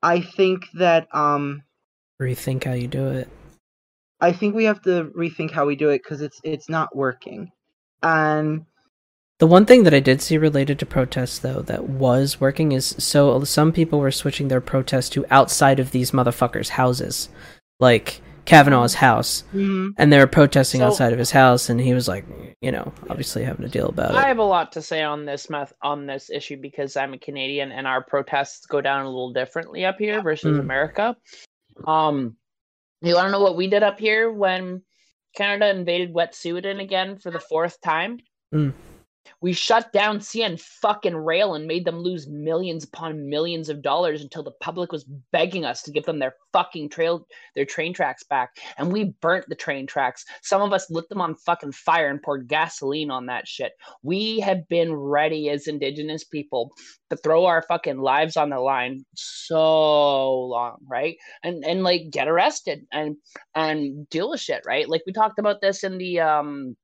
[SPEAKER 1] I think that um
[SPEAKER 3] rethink how you do it
[SPEAKER 1] I think we have to rethink how we do it cuz it's it's not working. And
[SPEAKER 3] The one thing that I did see related to protests, though, that was working is so some people were switching their protests to outside of these motherfuckers' houses, like Kavanaugh's house,
[SPEAKER 1] mhm,
[SPEAKER 3] and they were protesting
[SPEAKER 2] So-
[SPEAKER 3] outside of his house, and he was like, you know, obviously having to deal about
[SPEAKER 2] I
[SPEAKER 3] it.
[SPEAKER 2] I have a lot to say on this meth- on this issue because I'm a Canadian and our protests go down a little differently up here versus
[SPEAKER 3] Mm.
[SPEAKER 2] America. Um, you want to know what we did up here when Canada invaded Wet Wet'suwet'en again for the fourth time?
[SPEAKER 3] Mm.
[SPEAKER 2] We shut down CN fucking rail and made them lose millions upon millions of dollars until the public was begging us to give them their fucking trail their train tracks back. And we burnt the train tracks. Some of us lit them on fucking fire and poured gasoline on that shit. We have been ready as indigenous people to throw our fucking lives on the line so long, right? And and like get arrested and and deal with shit, right? Like we talked about this in the um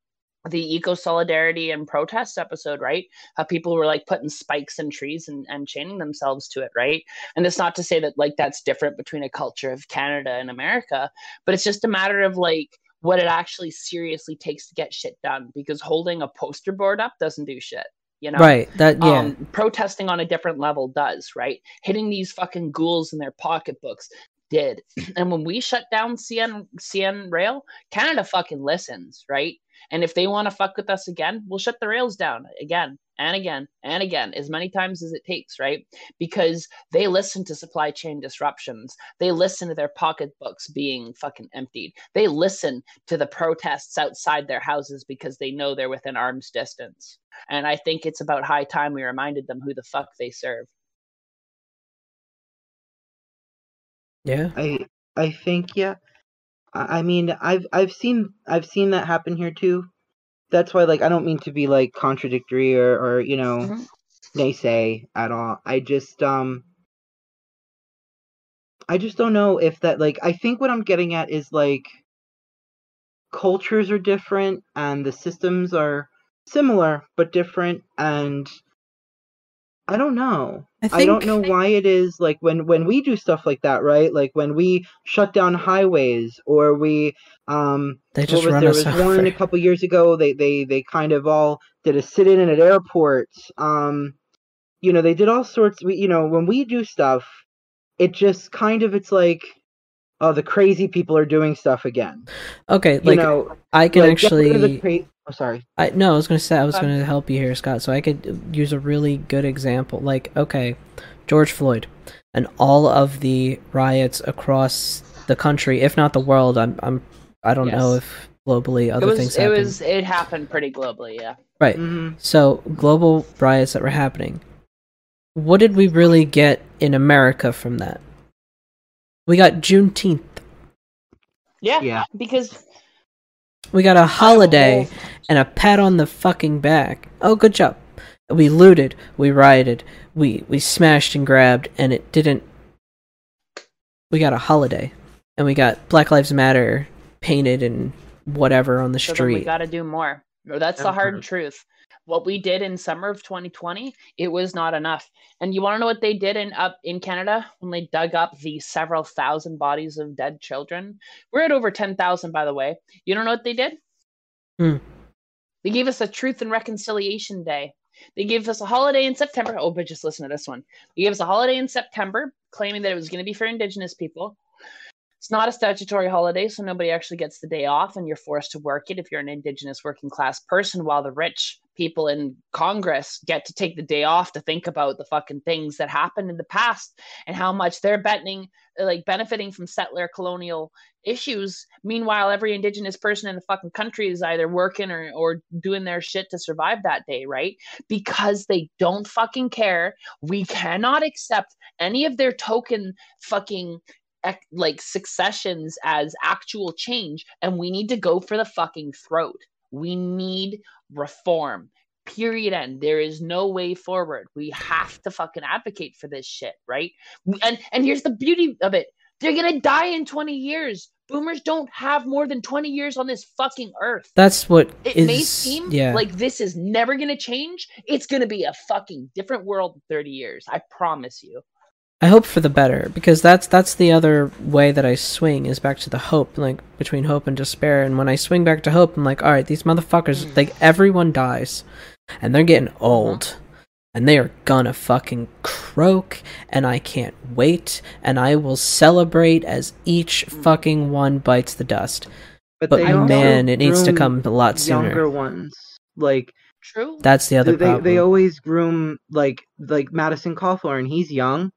[SPEAKER 2] the eco solidarity and protest episode, right? How people were like putting spikes in trees and, and chaining themselves to it, right? And it's not to say that like that's different between a culture of Canada and America, but it's just a matter of like what it actually seriously takes to get shit done because holding a poster board up doesn't do shit. You know,
[SPEAKER 3] Right? That yeah.
[SPEAKER 2] um, protesting on a different level does, right? Hitting these fucking ghouls in their pocketbooks did. And when we shut down CN CN rail, Canada fucking listens, right? And if they want to fuck with us again, we'll shut the rails down again and again and again, as many times as it takes, right? Because they listen to supply chain disruptions. They listen to their pocketbooks being fucking emptied. They listen to the protests outside their houses because they know they're within arm's distance. And I think it's about high time we reminded them who the fuck they serve.
[SPEAKER 3] Yeah.
[SPEAKER 1] I I think yeah. I I mean I've I've seen I've seen that happen here too. That's why like I don't mean to be like contradictory or or you know
[SPEAKER 2] Mhm.
[SPEAKER 1] naysay at all. I just um I just don't know if that like I think what I'm getting at is like cultures are different and the systems are similar but different and I don't know.
[SPEAKER 3] I
[SPEAKER 1] I don't know why it is like when when we do stuff like that, right? Like when we shut down highways or we um
[SPEAKER 3] They just
[SPEAKER 1] was,
[SPEAKER 3] run
[SPEAKER 1] there
[SPEAKER 3] us
[SPEAKER 1] was <laughs> one a couple years ago they they they kind of all did a sit in at airports um you know they did all sorts we you know when we do stuff it just kind of it's like oh the crazy people are doing stuff again
[SPEAKER 3] Okay,
[SPEAKER 1] you
[SPEAKER 3] like
[SPEAKER 1] know
[SPEAKER 3] I can
[SPEAKER 1] like, get rid of the
[SPEAKER 3] actually.
[SPEAKER 1] cra- oh sorry
[SPEAKER 3] I no, I was gonna say I was
[SPEAKER 2] Um,
[SPEAKER 3] gonna help you here, Scott. So I could use a really good example. Like, okay, George Floyd, and all of the riots across the country, if not the world. I'm, I'm, I don't know if globally
[SPEAKER 2] It
[SPEAKER 3] other
[SPEAKER 2] was
[SPEAKER 3] things
[SPEAKER 2] it was it happened pretty globally, yeah.
[SPEAKER 3] Right.
[SPEAKER 1] Mhm.
[SPEAKER 3] So global riots that were happening. What did we really get in America from that? We got Juneteenth.
[SPEAKER 2] Yeah,
[SPEAKER 1] yeah
[SPEAKER 2] because
[SPEAKER 3] We got a oh. holiday
[SPEAKER 2] Oh,
[SPEAKER 3] and a pat on the fucking back. Oh, good job. We looted, we rioted, we we smashed and grabbed, and it didn't. We got a holiday, and we got Black Lives Matter painted and whatever on the
[SPEAKER 2] so then we got to do more. No, That's the hard truth. What we did in summer of 2020, it was not enough. And you want to know what they did in up in Canada when they dug up the several thousand bodies of dead children? We're at over 10,000, by the way. You don't know what they did?
[SPEAKER 3] Hmm.
[SPEAKER 2] They gave us a Truth and Reconciliation Day. They gave us a holiday in September. Oh, but just listen to this one. They gave us a holiday in September, claiming that it was going to be for Indigenous people. It's not a statutory holiday, so nobody actually gets the day off, and you're forced to work it if you're an Indigenous working class person, while the rich people in Congress get to take the day off to think about the fucking things that happened in the past and how much they're betting, like benefiting from settler colonial issues. Meanwhile, every Indigenous person in the fucking country is either working or, or doing their shit to survive that day, right? Because they don't fucking care. We cannot accept any of their token fucking like successions as actual change and we need to go for the fucking throat we need reform period end. There is no way forward. We have to fucking advocate for this shit right? And and here's the beauty of it. They're gonna die in 20 years. Boomers don't have more than 20 years on this fucking earth.
[SPEAKER 3] That's what
[SPEAKER 2] it
[SPEAKER 3] is
[SPEAKER 2] may seem
[SPEAKER 3] yeah.
[SPEAKER 2] like this is never gonna change. It's gonna be a fucking different world in 30 years. I promise you
[SPEAKER 3] I hope for the better because that's that's the other way that I swing is back to the hope, like between hope and despair. And when I swing back to hope, I'm like, all right, these motherfuckers,
[SPEAKER 2] Mm.
[SPEAKER 3] like everyone dies, and they're getting uh-huh. old, and they are gonna fucking croak, and I can't wait, and I will celebrate as each mm. fucking one bites the dust. But
[SPEAKER 1] they uh,
[SPEAKER 3] man, it needs to come a lot sooner.
[SPEAKER 1] younger ones like
[SPEAKER 2] true
[SPEAKER 3] That's the other
[SPEAKER 1] they,
[SPEAKER 3] problem.
[SPEAKER 1] they always groom like like Madison Cawthorn. He's young,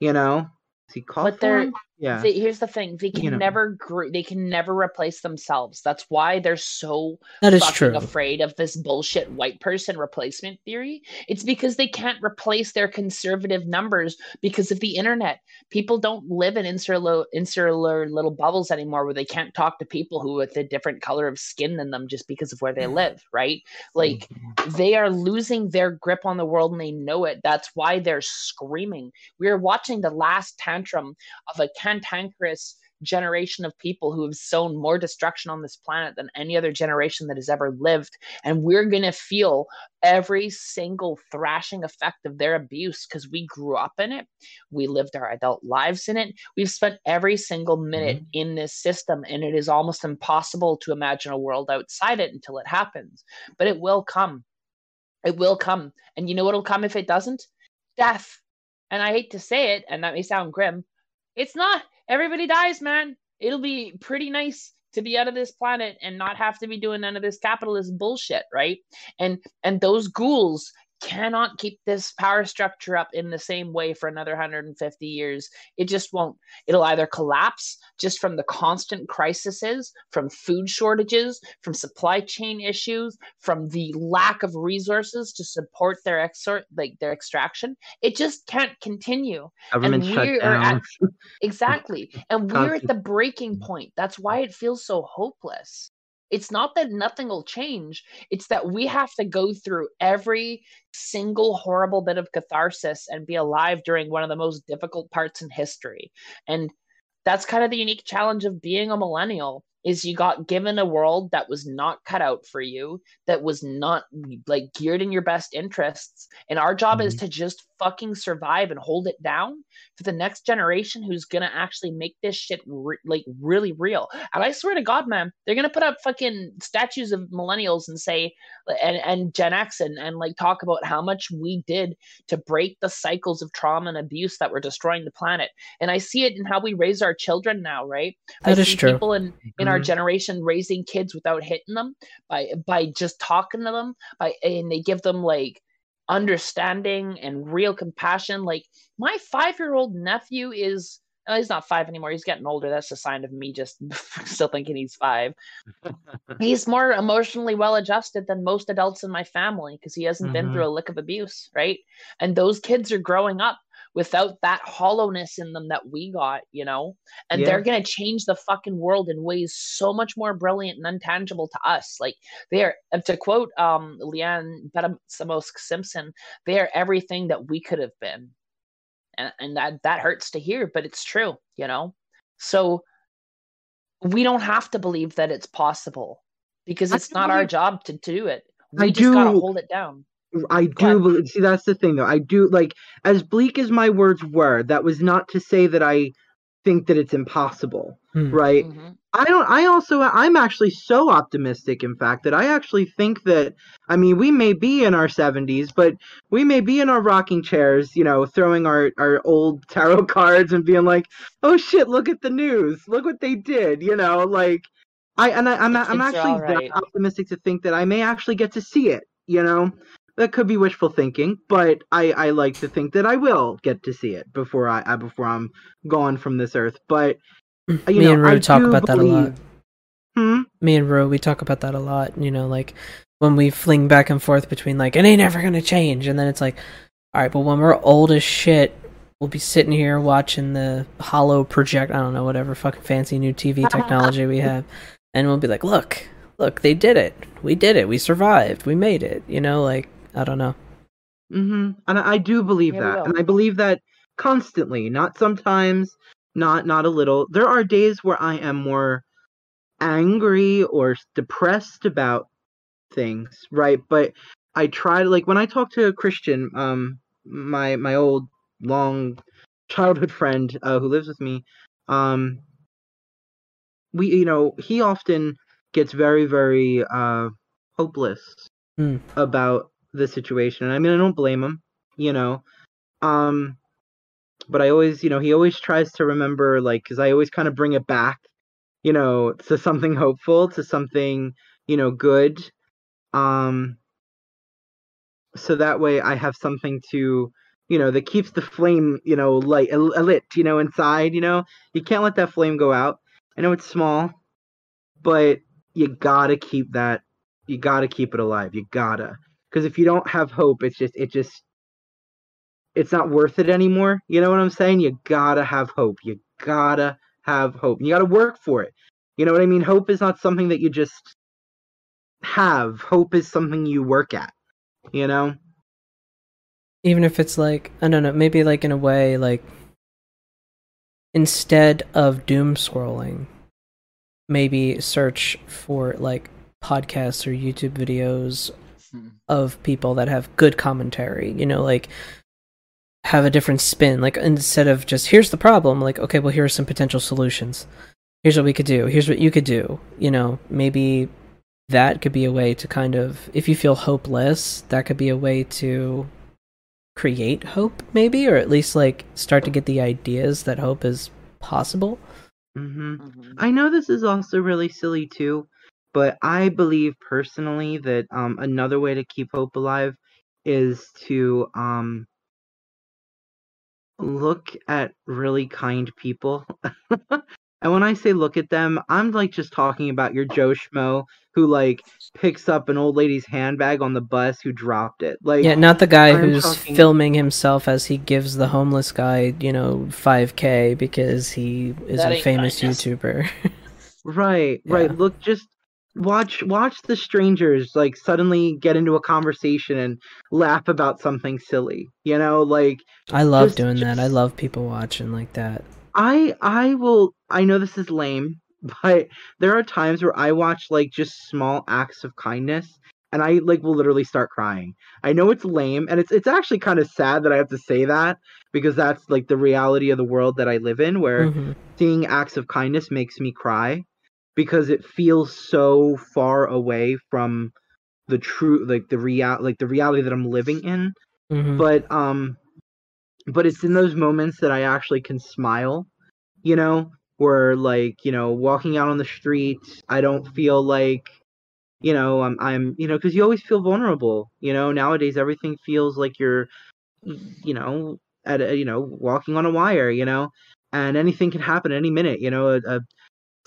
[SPEAKER 1] you know. Is he
[SPEAKER 2] But they're-?
[SPEAKER 1] Yeah.
[SPEAKER 2] They, here's the thing: they can
[SPEAKER 1] You know.
[SPEAKER 2] never gr- they can never replace themselves. That's why they're so
[SPEAKER 3] that is true.
[SPEAKER 2] afraid of this bullshit white person replacement theory. It's because they can't replace their conservative numbers because of the internet. People don't live in insular insular little bubbles anymore where they can't talk to people who with a different color of skin than them just because of where they live. Right? Like mm-hmm. they are losing their grip on the world and they know it. That's why they're screaming. We are watching the last tantrum of a cantankerous generation of people who have sown more destruction on this planet than any other generation that has ever lived. And we're going to feel every single thrashing effect of their abuse because we grew up in it. We lived our adult lives in it. We've spent every single mm-hmm. minute in this system, and it is almost impossible to imagine a world outside it until it happens. But it will come. It will come. And you know what'll come if it doesn't? Death. And I hate to say it, and that may sound grim. It's not. Everybody dies, man. It'll be pretty nice to be out of this planet and not have to be doing none of this capitalist bullshit, right? And and those ghouls cannot keep this power structure up in the same way for another 150 years. It just won't. It'll either collapse just from the constant crises, from food shortages, from supply chain issues, from the lack of resources to support their exort like their extraction. It just can't continue.
[SPEAKER 1] Government
[SPEAKER 2] and we are at- Exactly. And we're at the breaking point. That's why it feels so hopeless. It's not that nothing will change, it's that we have to go through every single horrible bit of catharsis and be alive during one of the most difficult parts in history. And that's kind of the unique challenge of being a millennial is you got given a world that was not cut out for you that was not like geared in your best interests. And our job is mm-hmm. to just fucking survive and hold it down for the next generation who's gonna actually make this shit re- like really real. And I swear to God, man, they're gonna put up fucking statues of millennials and say and and Gen X and and like talk about how much we did to break the cycles of trauma and abuse that were destroying the planet. And I see it in how we raise our children now, right?
[SPEAKER 3] That
[SPEAKER 2] I
[SPEAKER 3] is
[SPEAKER 2] see
[SPEAKER 3] true.
[SPEAKER 2] people in in our
[SPEAKER 1] Mhm.
[SPEAKER 2] generation raising kids without hitting them by by just talking to them by and they give them like understanding and real compassion. Like my five year old nephew is oh, he's not five anymore. He's getting older. That's a sign of me just <laughs> still thinking he's five. <laughs> He's more emotionally well adjusted than most adults in my family because he hasn't been
[SPEAKER 1] Mhm.
[SPEAKER 2] through a lick of abuse right? And those kids are growing up without that hollowness in them that we got you know? And
[SPEAKER 1] Yeah.
[SPEAKER 2] they're going to change the fucking world in ways so much more brilliant and untangible to us. Like they are and to quote um leanne Betasamosake simpson they are everything that we could have been. And, and that that hurts to hear but it's true you know? So we don't have to believe that it's possible because it's
[SPEAKER 1] do
[SPEAKER 2] not our job to, to do it. We
[SPEAKER 1] I
[SPEAKER 2] just gotta hold it down
[SPEAKER 1] I do believe. See, that's the thing, though. I do like as bleak as my words were. That was not to say that I think that it's impossible,
[SPEAKER 3] Hmm.
[SPEAKER 1] right?
[SPEAKER 2] Mhm.
[SPEAKER 1] I don't. I also. I'm actually so optimistic, in fact, that I actually think that. I mean, we may be in our 70s, but we may be in our rocking chairs, you know, throwing our our old tarot <laughs> cards and being like, "Oh shit, look at the news! Look what they did!" You know, like. I and I, I'm
[SPEAKER 2] The
[SPEAKER 1] I'm
[SPEAKER 2] kids
[SPEAKER 1] actually
[SPEAKER 2] alright.
[SPEAKER 1] that optimistic to think that I may actually get to see it. You know, that could be wishful thinking, but I I like to think that I will get to see it before I, I before I'm gone from this earth. But you
[SPEAKER 3] Me
[SPEAKER 1] know,
[SPEAKER 3] and Ro
[SPEAKER 1] I
[SPEAKER 3] talk about that a lot.
[SPEAKER 1] Hmm.
[SPEAKER 3] me and Ro, we talk about that a lot. You know, like when we fling back and forth between like it ain't ever gonna change, and then it's like, all right, but when we're old as shit, we'll be sitting here watching the hollow project. I don't know, whatever fucking fancy new TV <laughs> technology we have, and we'll be like, look, look, they did it. We did it. We survived. We made it. You know, like I don't know.
[SPEAKER 1] Mm-hmm. And I I do believe
[SPEAKER 2] Yeah,
[SPEAKER 1] that, and I believe that constantly, not sometimes, not not a little. There are days where I am more angry or depressed about things, right? But I try to like when I talk to a Christian, um, my my old long childhood friend uh, who lives with me, um, we you know he often gets very very uh hopeless
[SPEAKER 3] Hmm.
[SPEAKER 1] about the situation. And I mean, I don't blame him, you know. Um, but I always, you know, he always tries to remember, like, because I always kind of bring it back, you know, to something hopeful, to something, you know, good. Um, so that way I have something to, you know, that keeps the flame, you know, light, lit, you know, inside. You know, you can't let that flame go out. I know it's small, but you gotta keep that. You gotta keep it alive. You gotta, because if you don't have hope, it's just, it just, it's not worth it anymore. You know what I'm saying? You gotta have hope. You gotta have hope. You gotta work for it. You know what I mean? Hope is not something that you just have. Hope is something you work at. You know?
[SPEAKER 3] even if it's like I don't know, maybe like in a way like instead of doom scrolling, maybe search for like podcasts or YouTube videos. Of people that have good commentary, you know, like have a different spin. Like instead of just here's the problem, like okay, well here are some potential solutions. Here's what we could do. Here's what you could do. You know, maybe that could be a way to kind of if you feel hopeless, that could be a way to create hope maybe or at least like start to get the ideas that hope is possible.
[SPEAKER 1] hmm
[SPEAKER 2] Mhm.
[SPEAKER 1] I know this is also really silly too, but I believe personally that um another way to keep hope alive is to um look at really kind people. <laughs> and when I say look at them, I'm like just talking about your Joe Schmo who like picks up an old lady's handbag on the bus who dropped it. Like
[SPEAKER 3] Yeah, not the guy
[SPEAKER 1] I'm
[SPEAKER 3] who's
[SPEAKER 1] talking-
[SPEAKER 3] filming himself as he gives the homeless guy, you know, 5k because he is
[SPEAKER 2] That
[SPEAKER 3] a famous
[SPEAKER 2] kindness.
[SPEAKER 3] YouTuber. <laughs>
[SPEAKER 1] Right, right.
[SPEAKER 3] Yeah.
[SPEAKER 1] Look, just watch watch the strangers like suddenly get into a conversation and laugh about something silly. You know, like
[SPEAKER 3] I love
[SPEAKER 1] Just-
[SPEAKER 3] doing that. I love people watching like that.
[SPEAKER 1] I I will I know this is lame, <laughs> but there are times where I watch like just small acts of kindness and I like will literally start crying. I know it's lame and it's it's actually kind of sad that I have to say that because that's like the reality of the world that I live in where
[SPEAKER 3] Mhm.
[SPEAKER 1] seeing acts of kindness makes me cry because it feels so far away from the true like the real like the reality that I'm living in.
[SPEAKER 3] Mhm.
[SPEAKER 1] but um but it's in those moments that I actually can smile you know where like you know walking out on the street I don't feel like you know I'm I'm you know because you always feel vulnerable you know? Nowadays everything feels like you're you know at a, you know walking on a wire you know? And anything can happen any minute you know? A, a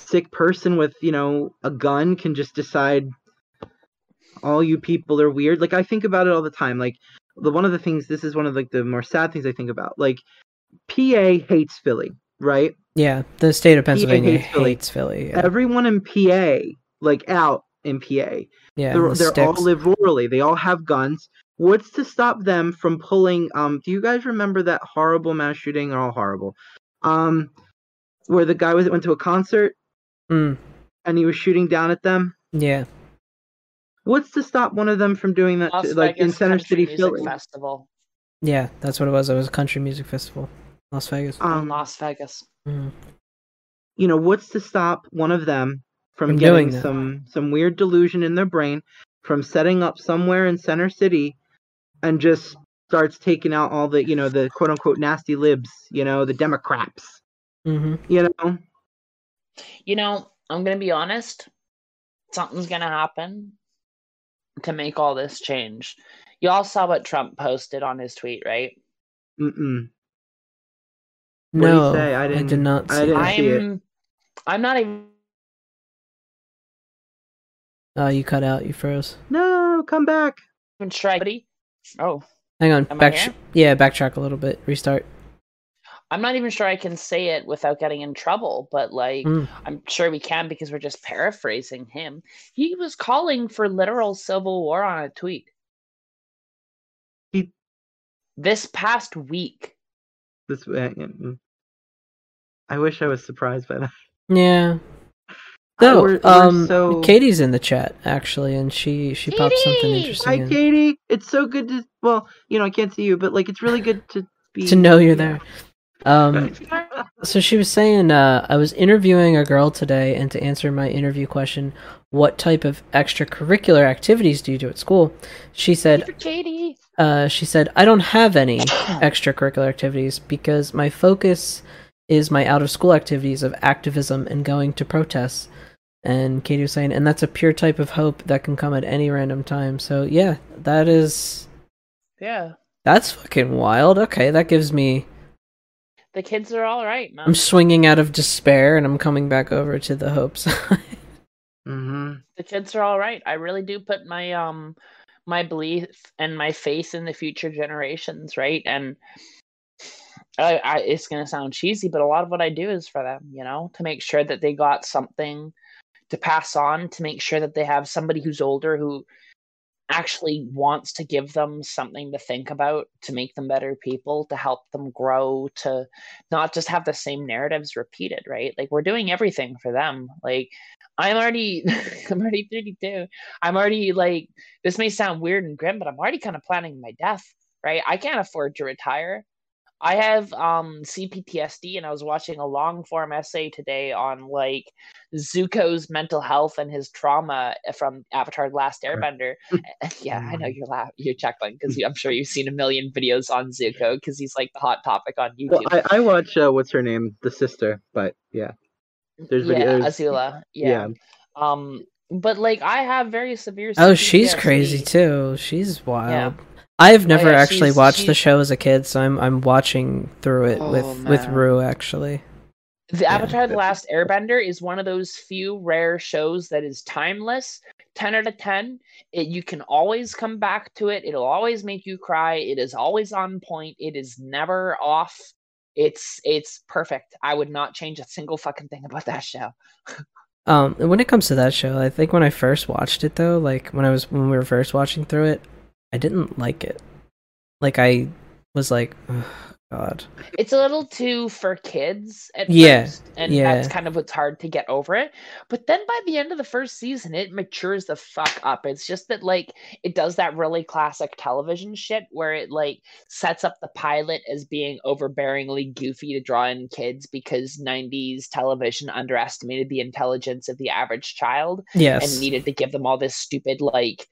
[SPEAKER 1] sick person with you know a gun can just decide all you people are weird. Like i think about it all the time. Like the one of the things this is one of like the more sad things i think about. Like pa hates philly right?
[SPEAKER 3] Yeah, the state of Pennsylvania
[SPEAKER 1] hates Philly.
[SPEAKER 3] hates Philly. Yeah,
[SPEAKER 1] everyone in pa like out in pa
[SPEAKER 3] yeah
[SPEAKER 1] they're,
[SPEAKER 3] the
[SPEAKER 1] they're all live rurally. They all have guns. What's to stop them from pulling um do you guys remember that horrible mass shooting? They're all horrible. Um where the guy was went to a concert
[SPEAKER 3] Mm,
[SPEAKER 1] and he was shooting down at them
[SPEAKER 3] yeah,
[SPEAKER 1] what's to stop one of them from doing that
[SPEAKER 2] Las
[SPEAKER 1] to, like in center
[SPEAKER 2] Country
[SPEAKER 1] city philly
[SPEAKER 2] Festival
[SPEAKER 3] yeah. That's what it was. It was a country music festival, Las Vegas.
[SPEAKER 2] in
[SPEAKER 1] um
[SPEAKER 2] Las Vegas.
[SPEAKER 3] Mhm.
[SPEAKER 1] you know what's to stop one of them from,
[SPEAKER 3] From
[SPEAKER 1] getting
[SPEAKER 3] doing
[SPEAKER 1] some some weird delusion in their brain from setting up somewhere in center city and just starts taking out all the you know the quote unquote nasty libs you know the democrats
[SPEAKER 3] Mm-hmm.
[SPEAKER 1] you know
[SPEAKER 2] You know, I'm gonna be honest. Something's gonna happen to make all this change. You all saw what Trump posted on his tweet, right?
[SPEAKER 1] Mm-mm. What did
[SPEAKER 3] No,
[SPEAKER 1] say? I
[SPEAKER 3] I,
[SPEAKER 1] didn't-
[SPEAKER 3] did not
[SPEAKER 1] I
[SPEAKER 3] see.
[SPEAKER 1] didn't
[SPEAKER 3] that.
[SPEAKER 1] see it.
[SPEAKER 2] I'm I'm not even
[SPEAKER 3] Oh, you cut out. You froze.
[SPEAKER 1] no come back
[SPEAKER 2] sure. I- Oh,
[SPEAKER 3] Hang on.
[SPEAKER 2] Am I
[SPEAKER 3] back.
[SPEAKER 2] here?
[SPEAKER 3] yeah, backtrack a little bit. Restart.
[SPEAKER 2] I'm not even sure I can say it without getting in trouble, but like
[SPEAKER 3] Mm.
[SPEAKER 2] I'm sure we can because we're just paraphrasing him. He was calling for literal civil war on a tweet.
[SPEAKER 1] He-
[SPEAKER 2] This past week.
[SPEAKER 1] this uh, mm. i wish i was surprised by that
[SPEAKER 3] Yeah. No,
[SPEAKER 1] we're- we're
[SPEAKER 3] um,
[SPEAKER 1] so-
[SPEAKER 3] Katie's in the chat actually, and she she popped something interesting
[SPEAKER 1] hi
[SPEAKER 3] in.
[SPEAKER 1] katie it's so good to well you know i can't see you but like it's really good to <laughs> be
[SPEAKER 3] to know you're there. Um, so she was saying, uh, I was interviewing a girl today, and to answer my interview question, what type of extracurricular activities do you do at school? She said,
[SPEAKER 2] Katie.
[SPEAKER 3] uh, she said, I don't have any extracurricular activities because my focus is my out of school activities of activism and going to protests. And Katie was saying, and that's a pure type of hope that can come at any random time. So yeah, that is
[SPEAKER 2] Yeah.
[SPEAKER 3] that's fucking wild. Okay, that gives me.
[SPEAKER 2] The kids are all right, man.
[SPEAKER 3] I'm swinging out of despair and I'm coming back over to the hope side.
[SPEAKER 1] hmm
[SPEAKER 2] the kids are all right. I really do put my um my belief and my faith in the future generations, right? And I, I it's gonna sound cheesy, but a lot of what I do is for them, you know, to make sure that they got something to pass on, to make sure that they have somebody who's older who actually wants to give them something to think about to make them better people to help them grow to not just have the same narratives repeated right? Like we're doing everything for them. Like i'm already <laughs> i'm already 32 i'm already like this may sound weird and grim but i'm already kind of planning my death right? I can't afford to retire i have um cptsd and i was watching a long form essay today on like zuko's mental health and his trauma from avatar the last airbender <laughs> yeah, I know you're laugh you're chuckling because <laughs> I'm sure you've seen a million videos on Zuko because he's like the hot topic on YouTube.
[SPEAKER 1] well I, I watch uh, what's her name the sister but yeah there's videos.
[SPEAKER 2] yeah,
[SPEAKER 1] videos
[SPEAKER 2] Azula. Yeah.
[SPEAKER 1] yeah.
[SPEAKER 2] Um, but like I have very severe.
[SPEAKER 3] oh, she's crazy too. She's wild.
[SPEAKER 2] Yeah.
[SPEAKER 3] I've never
[SPEAKER 2] yeah,
[SPEAKER 3] actually
[SPEAKER 2] she's-
[SPEAKER 3] watched the show as a kid, so I'm I'm watching through it
[SPEAKER 2] Oh,
[SPEAKER 3] with with
[SPEAKER 2] man.
[SPEAKER 3] Rue actually.
[SPEAKER 2] The Avatar: The Last Airbender is one of those few rare shows that is timeless. Ten out of ten. It you can always come back to it. It'll always make you cry. It is always on point. It is never off. It's it's perfect. I would not change a single fucking thing about that show.
[SPEAKER 3] Um, when it comes to that show, I think when I first watched it though, like when I was when we were first watching through it, I didn't like it. Like I was like, "Ugh, God.
[SPEAKER 2] it's a little too for kids at
[SPEAKER 3] Yeah,
[SPEAKER 2] first, and
[SPEAKER 3] yeah.
[SPEAKER 2] that's kind of what's hard to get over it. But then by the end of the first season, it matures the fuck up. It's just that like it does that really classic television shit where it like sets up the pilot as being overbearingly goofy to draw in kids because 90s television underestimated the intelligence of the average child
[SPEAKER 3] Yes.
[SPEAKER 2] and needed to give them all this stupid like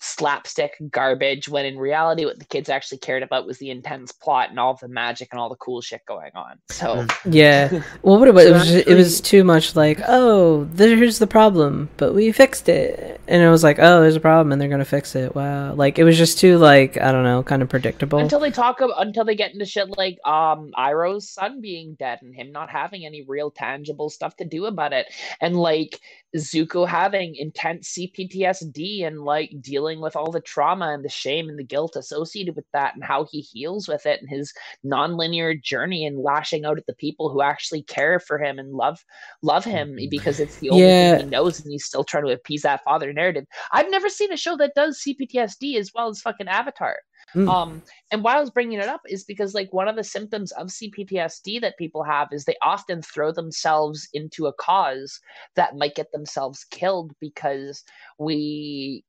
[SPEAKER 2] slapstick garbage when in reality what the kids actually cared about was the intense plot and all the magic and all the cool shit going on so
[SPEAKER 3] Yeah. <laughs> Well, what it was,
[SPEAKER 1] So
[SPEAKER 3] it was, just- it was too much like, oh, there's the problem, but we fixed it. And it was like, oh, there's a problem and they're going to fix it. Wow. Like, it was just too, like, I don't know, kind of predictable.
[SPEAKER 2] until they talk about until they get into shit like um Iroh's son being dead and him not having any real tangible stuff to do about it and like Zuko having intense CPTSD and like dealing with all the trauma and the shame and the guilt associated with that and how he heals with it and his non-linear journey and lashing out at the people who actually care for him and love love him because it's the only
[SPEAKER 3] Yeah.
[SPEAKER 2] thing he knows and he's still trying to appease that father narrative. I've never seen a show that does CPTSD as well as fucking Avatar.
[SPEAKER 3] Mm.
[SPEAKER 2] Um, and why I was bringing it up is because like one of the symptoms of CPTSD that people have is they often throw themselves into a cause that might get themselves killed because we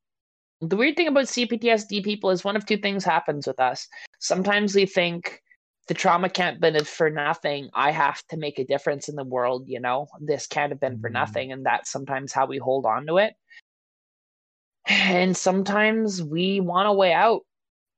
[SPEAKER 2] the weird thing about CPTSD people is one of two things happens with us. Sometimes we think the trauma can't been for nothing. I have to make a difference in the world, you know. This can't have been for
[SPEAKER 1] Mhm.
[SPEAKER 2] nothing, and that's sometimes how we hold on to it. And sometimes we want a way out.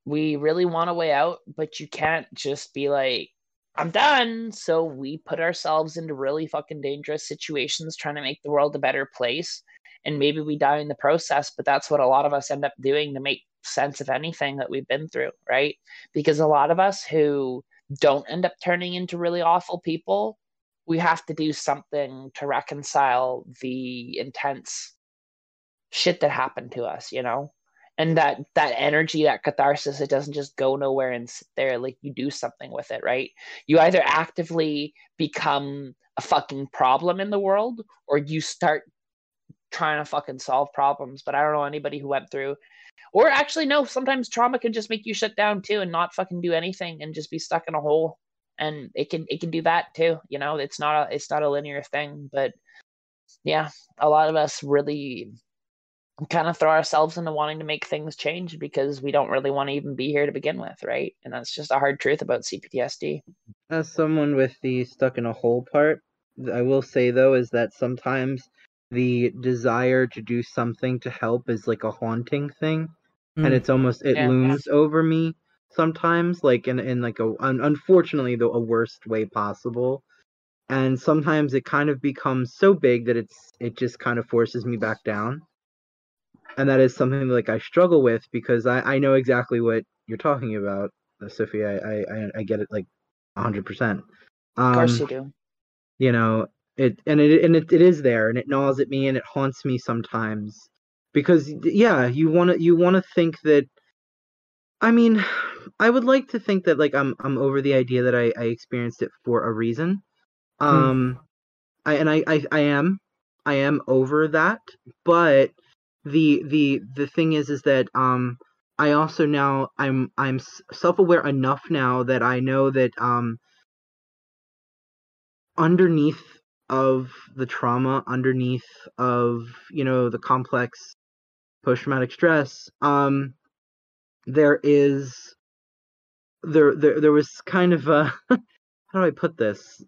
[SPEAKER 2] We really want a way out, but you can't just be like, I'm done. So we put ourselves into really fucking dangerous situations trying to make the world a better place. And maybe we die in the process, but that's what a lot of us end up doing to make sense of anything that we've been through, right? Because a lot of us who don't end up turning into really awful people, we have to do something to reconcile the intense shit that happened to us, you know? And that that energy, that catharsis, it doesn't just go nowhere and sit there. Like you do something with it, right? You either actively become a fucking problem in the world or you start trying to fucking solve problems. But I don't know anybody who went through or actually no, sometimes trauma can just make you shut down too and not fucking do anything and just be stuck in a hole. And it can it can do that too, you know, it's not a it's not a linear thing, but yeah, a lot of us really kind of throw ourselves into wanting to make things change because we don't really want to even be here to begin with, right? And that's just a hard truth about CPTSD.
[SPEAKER 1] As someone with the stuck in a hole part, I will say though is that sometimes the desire to do something to help is like a haunting thing, and
[SPEAKER 3] Mm.
[SPEAKER 1] it's almost it
[SPEAKER 2] Yeah.
[SPEAKER 1] looms over me sometimes, like in in like a un, unfortunately the a worst way possible, and sometimes it kind of becomes so big that it's it just kind of forces me back down, and that is something like I struggle with because I I know exactly what you're talking about, uh, Sophia. I I I- I get it like hundred percent.
[SPEAKER 2] Of course
[SPEAKER 1] Um,
[SPEAKER 2] you do.
[SPEAKER 1] you know it and it and it, it is there and it gnaws at me and it haunts me sometimes. Because yeah you want to you want to think that i mean <sighs> i would like to think that like i'm i'm over the idea that i i experienced it for a reason. Um i and i i, I am i am over that but the the the thing is is that um i also now i'm i'm self-aware enough now that i know that um underneath of the trauma underneath of you know the complex post-traumatic stress um there is there there, there was kind of a <laughs> how do i put this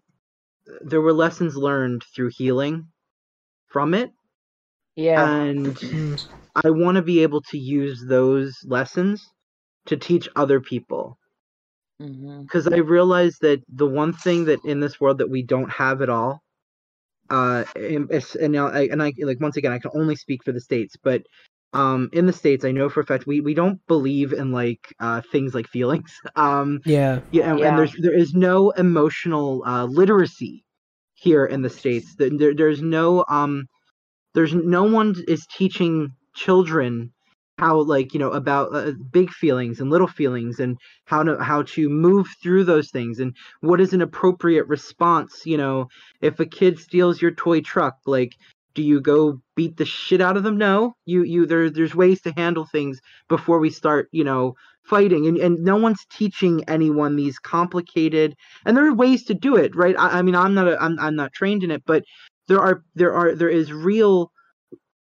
[SPEAKER 1] there were lessons learned through healing from it
[SPEAKER 2] Yeah.
[SPEAKER 1] and
[SPEAKER 3] Mm.
[SPEAKER 1] i want to be able to use those lessons to teach other people because I realized that the one thing that in this world that we don't have at all, uh, and, and now I and I like once again I can only speak for the states, but um, in the states I know for a fact we we don't believe in like uh things like feelings. <laughs> Um,
[SPEAKER 3] Yeah.
[SPEAKER 1] yeah, and,
[SPEAKER 2] Yeah.
[SPEAKER 1] and there's there is no emotional uh literacy here in the states. There, there there's no um, there's no one is teaching children how like you know about uh, big feelings and little feelings and how to how to move through those things and what is an appropriate response you know if a kid steals your toy truck like do you go beat the shit out of them? No. You you there there's ways to handle things before we start, you know, fighting and, and no one's teaching anyone these complicated and there are ways to do it, right? I, I mean I'm not a, I'm I'm not trained in it, but there are there are there is real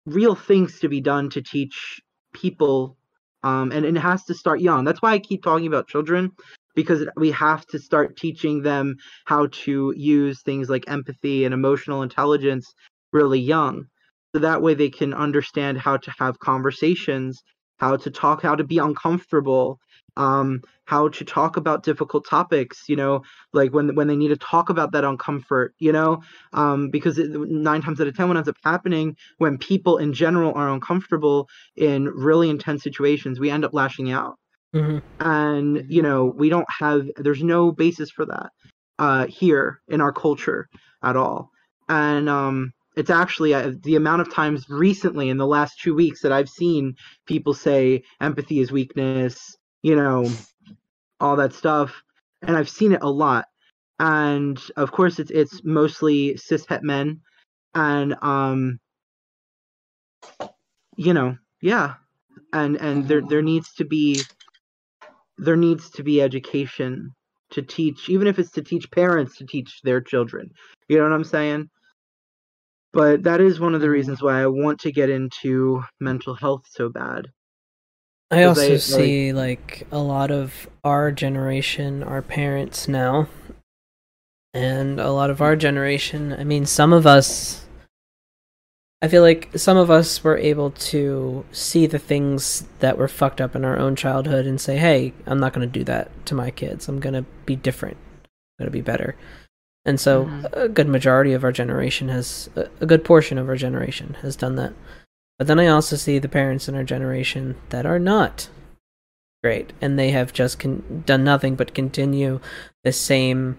[SPEAKER 1] real things to be done to teach people um and, and it has to start young. That's why I keep talking about children because we have to start teaching them how to use things like empathy and emotional intelligence really young so that way they can understand how to have conversations how to talk how to be uncomfortable um how to talk about difficult topics you know like when when they need to talk about that uncomfort you know? Um because it, nine times out of ten what ends up happening when people in general are uncomfortable in really intense situations we end up lashing out.
[SPEAKER 3] Hmm
[SPEAKER 1] and you know we don't have there's no basis for that uh here in our culture at all. And um it's actually uh, the amount of times recently in the last two weeks that i've seen people say empathy is weakness you know all that stuff and i've seen it a lot. And of course it's it's mostly cishet men and um you know yeah. And and there there needs to be there needs to be education to teach even if it's to teach parents to teach their children. You know what i'm saying? But that is one of the reasons why i want to get into mental health so bad
[SPEAKER 3] I also
[SPEAKER 1] they,
[SPEAKER 3] see like a lot of our generation, our parents now, and a lot of our generation. I mean, some of us. I feel like some of us were able to see the things that were fucked up in our own childhood and say, "Hey, I'm not going to do that to my kids. I'm going to be different. I'm going to be better." And so,
[SPEAKER 1] Mhm.
[SPEAKER 3] a good majority of our generation has, a good portion of our generation has done that. But then I also see the parents in our generation that are not great, and they have just con- done nothing but continue the same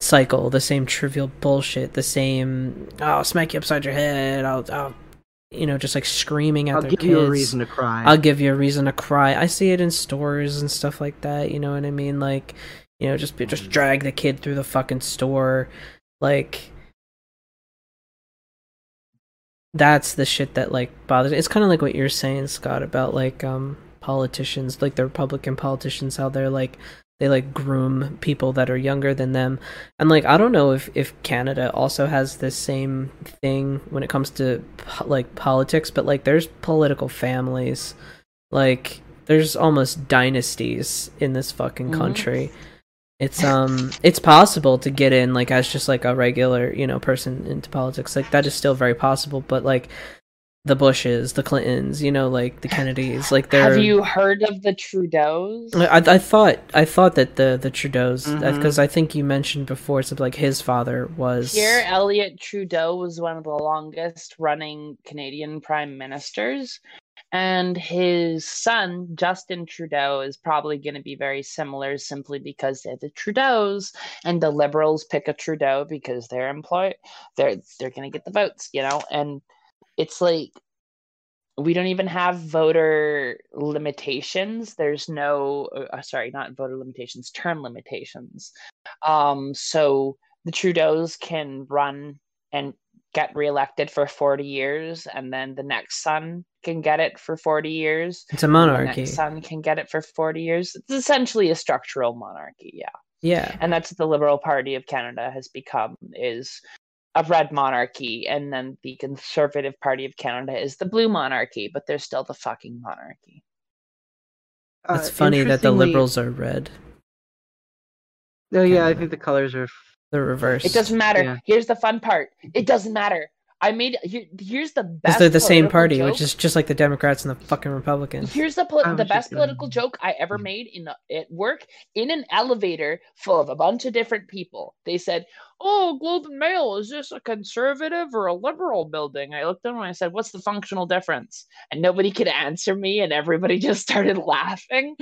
[SPEAKER 3] cycle, the same trivial bullshit, the same "I'll smack you upside your head," I'll, I'll you know, just like screaming at
[SPEAKER 1] i'll
[SPEAKER 3] their
[SPEAKER 1] give you a reason to cry
[SPEAKER 3] I'll give you a reason to cry. I see it in stores and stuff like that. You know what I mean? Like, you know, just just mm. drag the kid through the fucking store. Like, that's the shit that like bothers. It's kind of like what you're saying, Scott, about like um politicians, like the Republican politicians, how they're like they like groom people that are younger than them and like i don't know if if canada also has this same thing when it comes to po- like politics but like there's political families like there's almost dynasties in this fucking
[SPEAKER 2] Mhm.
[SPEAKER 3] country it's um it's possible to get in like as just like a regular you know person into politics like that is still very possible but like the bushes the clintons you know like the kennedys like they're
[SPEAKER 2] Have you heard of the Trudeaus?
[SPEAKER 3] I, I thought I thought that the the Trudeau's because I think you mentioned before something like his father was
[SPEAKER 2] Pierre Elliott Trudeau was one of the longest running Canadian prime ministers. And his son, Justin Trudeau, is probably going to be very similar simply because they're the Trudeaus and the liberals pick a Trudeau because they're employed. they're they're going to get the votes, you know? And it's like we don't even have voter limitations. There's no, uh, sorry, not voter limitations, term limitations. Um, so the Trudeaus can run and get reelected for 40 years, and then the next son can get it for 40 years.
[SPEAKER 3] it's a monarchy.
[SPEAKER 2] The next son can get it for 40 years. It's essentially a structural monarchy, yeah.
[SPEAKER 3] Yeah,
[SPEAKER 2] And that's what the Liberal Party of Canada has become is a red monarchy, and then the Conservative Party of Canada is the blue monarchy, but they're still the fucking monarchy.
[SPEAKER 1] Uh,
[SPEAKER 3] it's funny that the liberals are red.
[SPEAKER 1] oh yeah i think the colors are
[SPEAKER 3] The reverse.
[SPEAKER 2] It doesn't matter.
[SPEAKER 1] Yeah.
[SPEAKER 2] Here's the fun part. It doesn't matter. I made here, here's the
[SPEAKER 3] because
[SPEAKER 2] best.
[SPEAKER 3] they're the same party,
[SPEAKER 2] joke.
[SPEAKER 3] which is just like the Democrats and the fucking Republicans.
[SPEAKER 2] Here's the poli-
[SPEAKER 1] oh,
[SPEAKER 2] the best
[SPEAKER 1] just gonna-
[SPEAKER 2] political joke I ever mm. made in a, at work in an elevator full of a bunch of different people. They said, "Oh, Globe and Mail is this a conservative or a liberal building?" I looked at them and I said, "What's the functional difference?" And nobody could answer me, and everybody <laughs> just started laughing.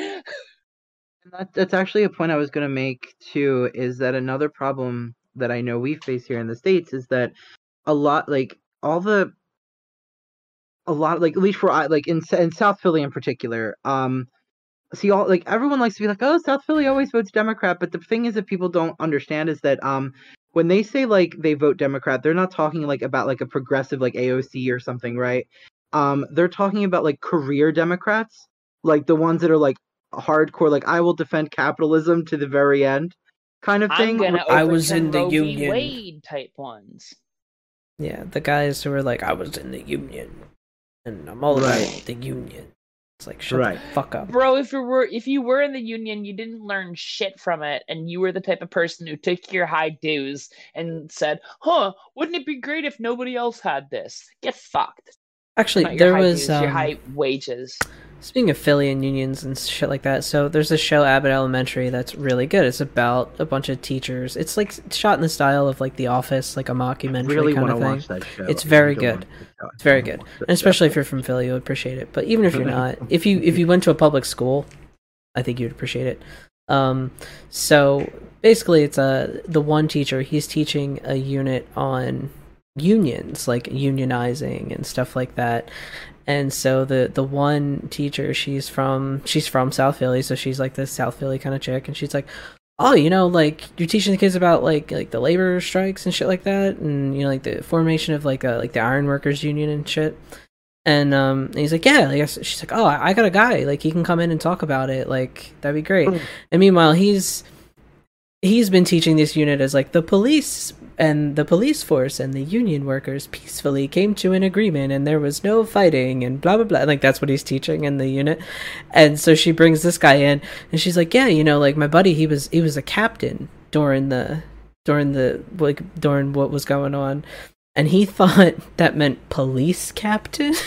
[SPEAKER 1] That, that's actually a point I was going to make too. Is that another problem that I know we face here in the states is that a lot, like all the, a lot, like at least for I, like in in South Philly in particular, um, see all like everyone likes to be like, oh, South Philly always votes Democrat, but the thing is that people don't understand is that um, when they say like they vote Democrat, they're not talking like about like a progressive like AOC or something, right? Um, they're talking about like career Democrats, like the ones that are like hardcore, like I will defend capitalism to the very end, kind of thing.
[SPEAKER 2] gonna
[SPEAKER 3] I was in the
[SPEAKER 2] Roe v.
[SPEAKER 3] union.
[SPEAKER 2] Wade type ones.
[SPEAKER 3] Yeah, the guys who were like, I was in the union, and I'm all
[SPEAKER 1] Right.
[SPEAKER 3] about the union. It's like, shut
[SPEAKER 1] Right.
[SPEAKER 3] the fuck up.
[SPEAKER 2] Bro, if you were if you were in the union, you didn't learn shit from it, and you were the type of person who took your high dues and said, "Huh, wouldn't it be great if nobody else had this?" Get fucked.
[SPEAKER 3] Actually,
[SPEAKER 2] Not your
[SPEAKER 3] there
[SPEAKER 2] high
[SPEAKER 3] was
[SPEAKER 2] dues, your
[SPEAKER 3] um,
[SPEAKER 2] high wages.
[SPEAKER 3] Speaking of Philly and unions and shit like that, so there's a show Abbott Elementary that's really good. It's about a bunch of teachers. It's like shot in the style of like The Office, like a mockumentary
[SPEAKER 1] really
[SPEAKER 3] kind of thing.
[SPEAKER 1] watch that show.
[SPEAKER 3] It's very good.
[SPEAKER 1] want to watch
[SPEAKER 3] It's very good, and especially if you're from Philly, you'll appreciate it. But even if you're <laughs> not, if you if you went to a public school, I think you'd appreciate it. Um, so basically, it's a the one teacher. He's teaching a unit on unions, like unionizing and stuff like that. And so the the one teacher, she's from she's from South Philly, so she's like this South Philly kind of chick, and she's like, oh, you know, like you're teaching the kids about like like the labor strikes and shit like that, and you know, like the formation of like uh, like the iron workers union and shit. And um, and he's like, yeah, like, she's like, oh, I got a guy, like he can come in and talk about it, like that'd be great.
[SPEAKER 1] Mm.
[SPEAKER 3] And meanwhile, he's he's been teaching this unit as like the police and the police force and the union workers peacefully came to an agreement and there was no fighting and blah blah blah. Like that's what he's teaching in the unit. And so she brings this guy in and she's like yeah you know like my buddy he was he was a captain during the during the like during what was going on. And he <laughs> thought that meant police captain? <laughs>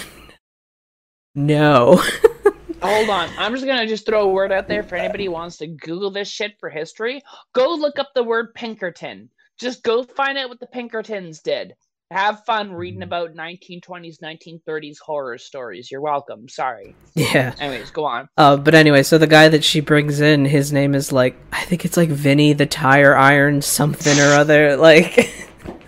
[SPEAKER 3] No <laughs>
[SPEAKER 2] Hold on. I'm just gonna just throw a word out there for anybody who wants to Google this shit for history. Go look up the word Pinkerton. Just go find out what the Pinkertons did. Have fun reading about 1920s, 1930s horror stories. You're welcome. Sorry.
[SPEAKER 3] yeah
[SPEAKER 2] Anyways, go on.
[SPEAKER 3] Uh, but anyway, so the guy that she brings in, his name is like I think it's like Vinny the Tire Iron something or other, <laughs> like.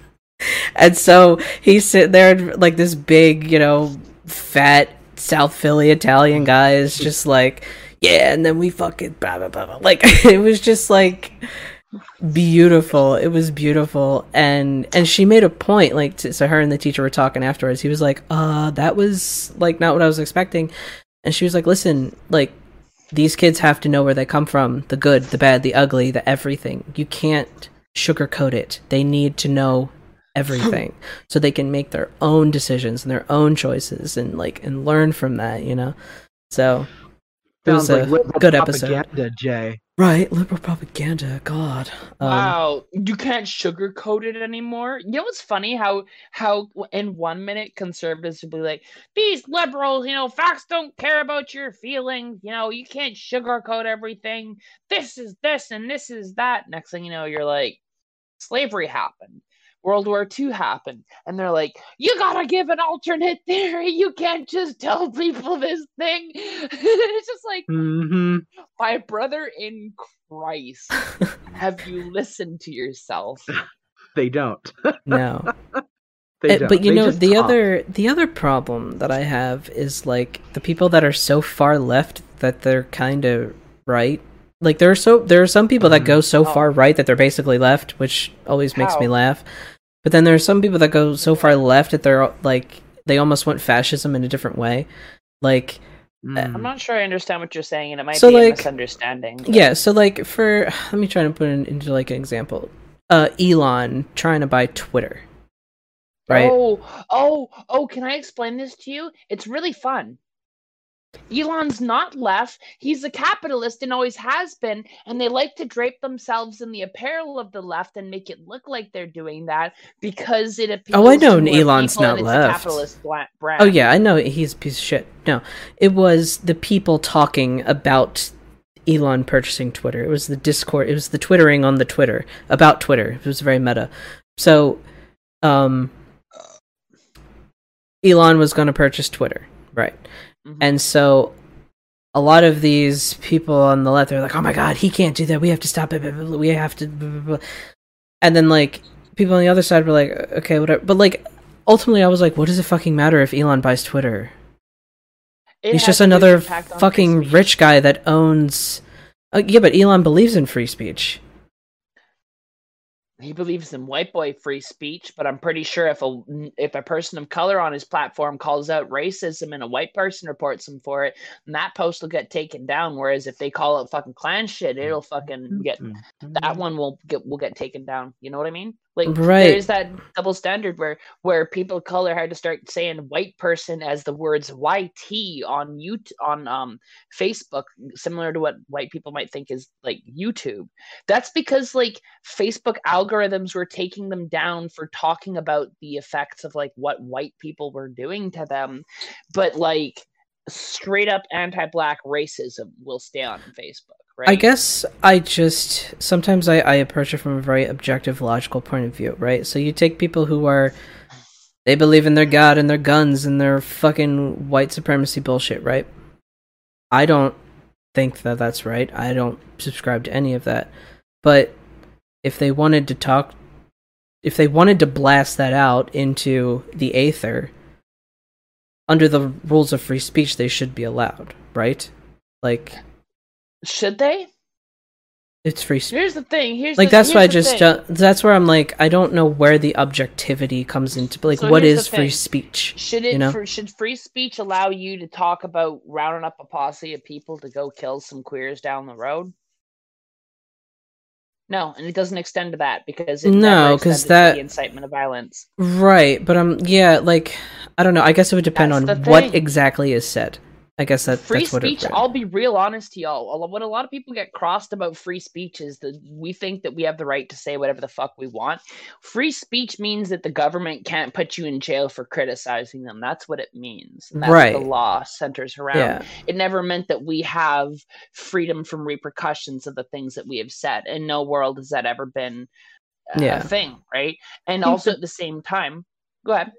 [SPEAKER 3] <laughs> and so he's sitting there, like this big, you know, fat South Philly Italian guy is just like, yeah, and then we fucking blah blah blah. blah. Like <laughs> it was just like beautiful. It was beautiful, and and she made a point. Like, to, so her and the teacher were talking afterwards. He was like, uh, that was like not what I was expecting. And she was like, listen, like these kids have to know where they come from the good, the bad, the ugly, the everything. You can't sugarcoat it. They need to know everything <laughs> so they can make their own decisions and their own choices and like and learn from that, you know? So it was
[SPEAKER 1] Sounds like
[SPEAKER 3] a
[SPEAKER 1] liberal
[SPEAKER 3] good episode.
[SPEAKER 1] Jay.
[SPEAKER 3] Right, liberal propaganda. God. Um,
[SPEAKER 2] wow, you can't sugarcoat it anymore. You know what's funny? How how in one minute conservatives will be like, "These liberals, you know, facts don't care about your feelings. You know, you can't sugarcoat everything. This is this and this is that." Next thing you know, you're like, slavery happened. World War II happened, and they're like, "You gotta give an alternate theory. You can't just tell people this thing." <laughs> it's just like,
[SPEAKER 1] hmm
[SPEAKER 2] my brother in Christ, have you <laughs> listened to yourself? <laughs>
[SPEAKER 1] They don't.
[SPEAKER 3] no.
[SPEAKER 1] They don't.
[SPEAKER 3] but you
[SPEAKER 1] They
[SPEAKER 3] know the
[SPEAKER 1] talk.
[SPEAKER 3] other the other problem that I have is like the people that are so far left that they're kind of right. Like there are so there are some people that go so
[SPEAKER 2] Oh.
[SPEAKER 3] far right that they're basically left, which always makes me laugh. But then there are some people that go so far left that they're like they almost want fascism in a different way. Like
[SPEAKER 1] Mm.
[SPEAKER 2] I'm not sure I understand what you're saying, and it might
[SPEAKER 3] So,
[SPEAKER 2] be a
[SPEAKER 3] like-
[SPEAKER 2] misunderstanding. but-
[SPEAKER 3] yeah, so like for <sighs> let me try to put it into like an example. Uh Elon trying to buy Twitter. Right?
[SPEAKER 2] Oh, oh, oh, can I explain this to you? It's really fun. Elon's not left. He's a capitalist and always has been. And they like to drape themselves in the apparel of the left and make it look like they're doing that because it appeals
[SPEAKER 3] Oh, I know
[SPEAKER 2] to
[SPEAKER 3] Elon's not left.
[SPEAKER 2] Capitalist brand.
[SPEAKER 3] Oh yeah, I know he's a piece of shit. No, it was the people talking about Elon purchasing Twitter. It was the Discord. It was the twittering on the Twitter about Twitter. It was very meta. So, um, Elon was going to purchase Twitter, right?
[SPEAKER 2] Mhm.
[SPEAKER 3] And so, a lot of these people on the left are like, "Oh my god, he can't do that. We have to stop it. We have to." Blah, blah, blah." And then like people on the other side were like, "Okay, whatever." But like ultimately, I was like, "What does it fucking matter if Elon buys Twitter?"
[SPEAKER 2] It
[SPEAKER 3] He's just another
[SPEAKER 2] impact on free
[SPEAKER 3] fucking rich guy that owns. Uh, yeah, but Elon believes in free speech.
[SPEAKER 2] He believes in white boy free speech, but I'm pretty sure if a if a person of color on his platform calls out racism and a white person reports him for it, then that post will get taken down. Whereas if they call it fucking Klan shit, it'll mm-hmm. fucking get that one will get will get taken down. You know what I mean? Like
[SPEAKER 3] Right.
[SPEAKER 2] there's that double standard where where people of color had to start saying white person as the words YT on you on um Facebook, similar to what white people might think is like YouTube. That's because like Facebook algorithms were taking them down for talking about the effects of like what white people were doing to them. But like straight up anti-black racism will stay on Facebook, right?
[SPEAKER 3] I guess I just sometimes I, I approach it from a very objective, logical point of view, right? So you take people who are they believe in their god and their guns and their fucking white supremacy bullshit, right? I don't think that that's right. I don't subscribe to any of that. But if they wanted to talk, if they wanted to blast that out into the aether, under the rules of free speech, they should be allowed, right? Like
[SPEAKER 2] should they?
[SPEAKER 3] it's free speech.
[SPEAKER 2] Here's the thing. Here's
[SPEAKER 3] like
[SPEAKER 2] the,
[SPEAKER 3] that's why I just that's where I'm like I don't know where the objectivity comes into like
[SPEAKER 2] So
[SPEAKER 3] what is free speech
[SPEAKER 2] Should it
[SPEAKER 3] you know?
[SPEAKER 2] for, should free speech allow you to talk about rounding up a posse of people to go kill some queers down the road? No, and it doesn't extend to that because it
[SPEAKER 3] No,
[SPEAKER 2] because
[SPEAKER 3] that-
[SPEAKER 2] the incitement of violence.
[SPEAKER 3] right but um yeah like I don't know I guess it would depend
[SPEAKER 2] That's
[SPEAKER 3] on what exactly is said I guess that
[SPEAKER 2] free
[SPEAKER 3] that's what
[SPEAKER 2] speech. I'll be real honest to y'all. A What a lot of people get crossed about free speech is that we think that we have the right to say whatever the fuck we want. Free speech means that the government can't put you in jail for criticizing them. That's what it means. And that's what
[SPEAKER 3] Right.
[SPEAKER 2] the law centers around.
[SPEAKER 3] yeah
[SPEAKER 2] it never meant that we have freedom from repercussions of the things that we have said. In no world has that ever been a
[SPEAKER 3] Yeah.
[SPEAKER 2] thing, right? And
[SPEAKER 1] hmm.
[SPEAKER 2] also at the same time, go ahead.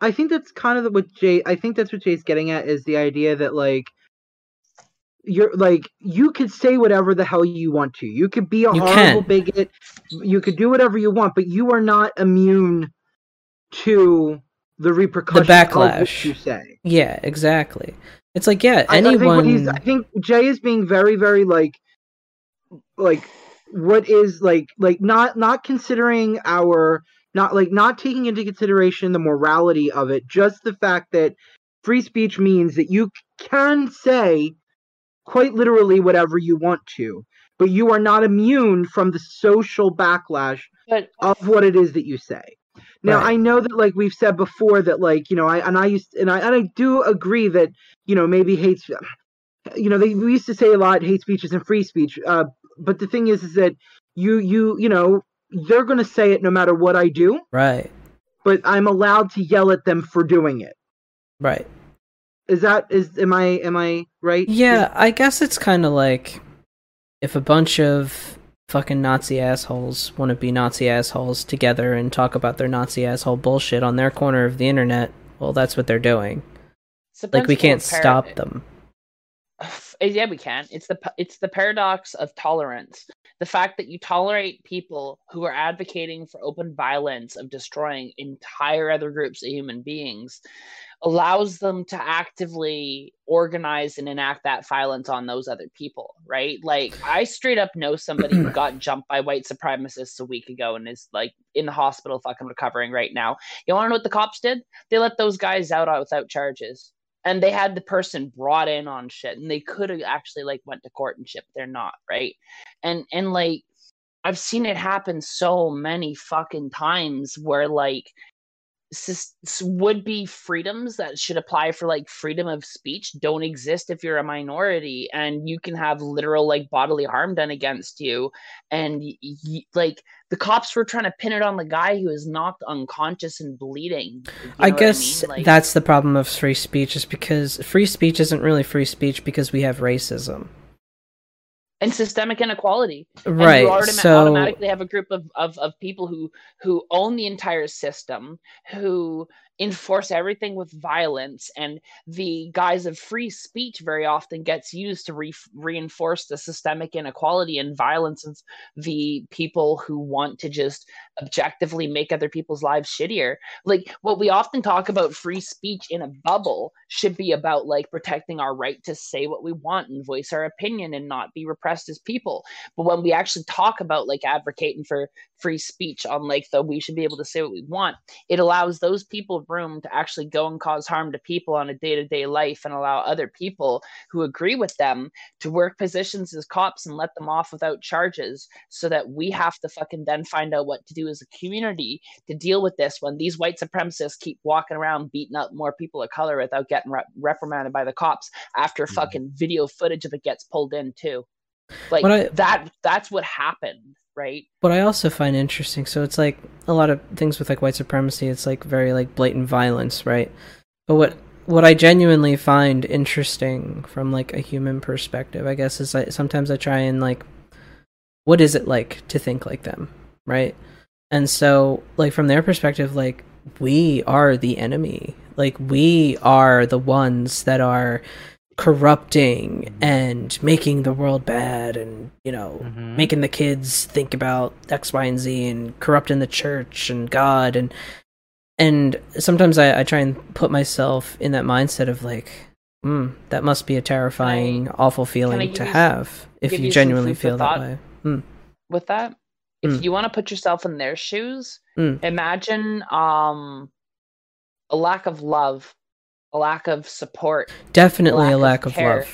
[SPEAKER 1] I think that's kind of what Jay. I think that's what Jay's getting at is the idea that like you're like you could say whatever the hell you want to. You could be a
[SPEAKER 3] You
[SPEAKER 1] horrible
[SPEAKER 3] can.
[SPEAKER 1] bigot. You could do whatever you want, but you are not immune to the repercussions of what
[SPEAKER 3] backlash.
[SPEAKER 1] you say.
[SPEAKER 3] yeah exactly it's like yeah
[SPEAKER 1] I- I, think what he's,
[SPEAKER 3] anyone
[SPEAKER 1] I think Jay is being very, very like, like what is like, like not not considering our not like not taking into consideration the morality of it. Just the fact that free speech means that you can say quite literally whatever you want to, but you are not immune from the social backlash
[SPEAKER 2] But
[SPEAKER 1] of what it is that you say. Now
[SPEAKER 3] Right.
[SPEAKER 1] I know that like we've said before that like you know I and I used and I and I do agree that you know maybe hate you know they we used to say a lot hate speech isn't free speech uh but the thing is is that you you you know they're going to say it no matter what I do
[SPEAKER 3] right
[SPEAKER 1] but I'm allowed to yell at them for doing it
[SPEAKER 3] right
[SPEAKER 1] is that is am I am I right
[SPEAKER 3] Yeah, I guess it's kind of like if a bunch of fucking Nazi assholes want to be Nazi assholes together and talk about their Nazi asshole bullshit on their corner of the internet, well, that's what they're doing. Like we can't
[SPEAKER 2] par-
[SPEAKER 3] stop them. <sighs>
[SPEAKER 2] Yeah, we can. It's the it's the paradox of tolerance. The fact that you tolerate people who are advocating for open violence of destroying entire other groups of human beings allows them to actively organize and enact that violence on those other people, right? Like I straight up know somebody who got <clears throat> jumped by white supremacists a week ago and is like in the hospital fucking recovering right now. You want to know what the cops did? They let those guys out without charges and they had the person brought in on shit and they could have actually like went to court and shit they're not right? And and like i've seen it happen so many fucking times where like would be freedoms that should apply for like freedom of speech don't exist if you're a minority and you can have literal like bodily harm done against you and like the cops were trying to pin it on the guy who was knocked unconscious and bleeding You know
[SPEAKER 3] I guess
[SPEAKER 2] mean? Like-
[SPEAKER 3] that's the problem of free speech is because free speech isn't really free speech because we have racism.
[SPEAKER 2] And systemic inequality. And
[SPEAKER 3] Right.
[SPEAKER 2] you autom-
[SPEAKER 3] so
[SPEAKER 2] automatically have a group of, of, of people who who own the entire system, who enforce everything with violence and the guise of free speech very often gets used to re- reinforce the systemic inequality and violence of the people who want to just objectively make other people's lives shittier. Like what we often talk about free speech in a bubble should be about like protecting our right to say what we want and voice our opinion and not be repressed as people. But when we actually talk about like advocating for free speech on like the we should be able to say what we want it allows those people room to actually go and cause harm to people on a day-to-day life and allow other people who agree with them to work positions as cops and let them off without charges so that we have to fucking then find out what to do as a community to deal with this when these white supremacists keep walking around beating up more people of color without getting re- reprimanded by the cops after mm-hmm. fucking video footage of it gets pulled in too like I, that that's what happened right?
[SPEAKER 3] What I also find interesting, so it's like a lot of things with like white supremacy, it's like very like blatant violence, right? But what what I genuinely find interesting from like a human perspective, I guess, is I sometimes I try and like, what is it like to think like them, right? And so, like from their perspective, like we are the enemy, like we are the ones that are corrupting and making the world bad and you know mm-hmm. making the kids think about x y and z and corrupting the church and god and and sometimes i, I try and put myself in that mindset of like mm, that must be a terrifying I, awful feeling to have if you, you genuinely feel that way mm.
[SPEAKER 2] with that if mm. you want to put yourself in their shoes mm. imagine um a lack of love a lack of support
[SPEAKER 3] definitely a lack, a lack of, of care, love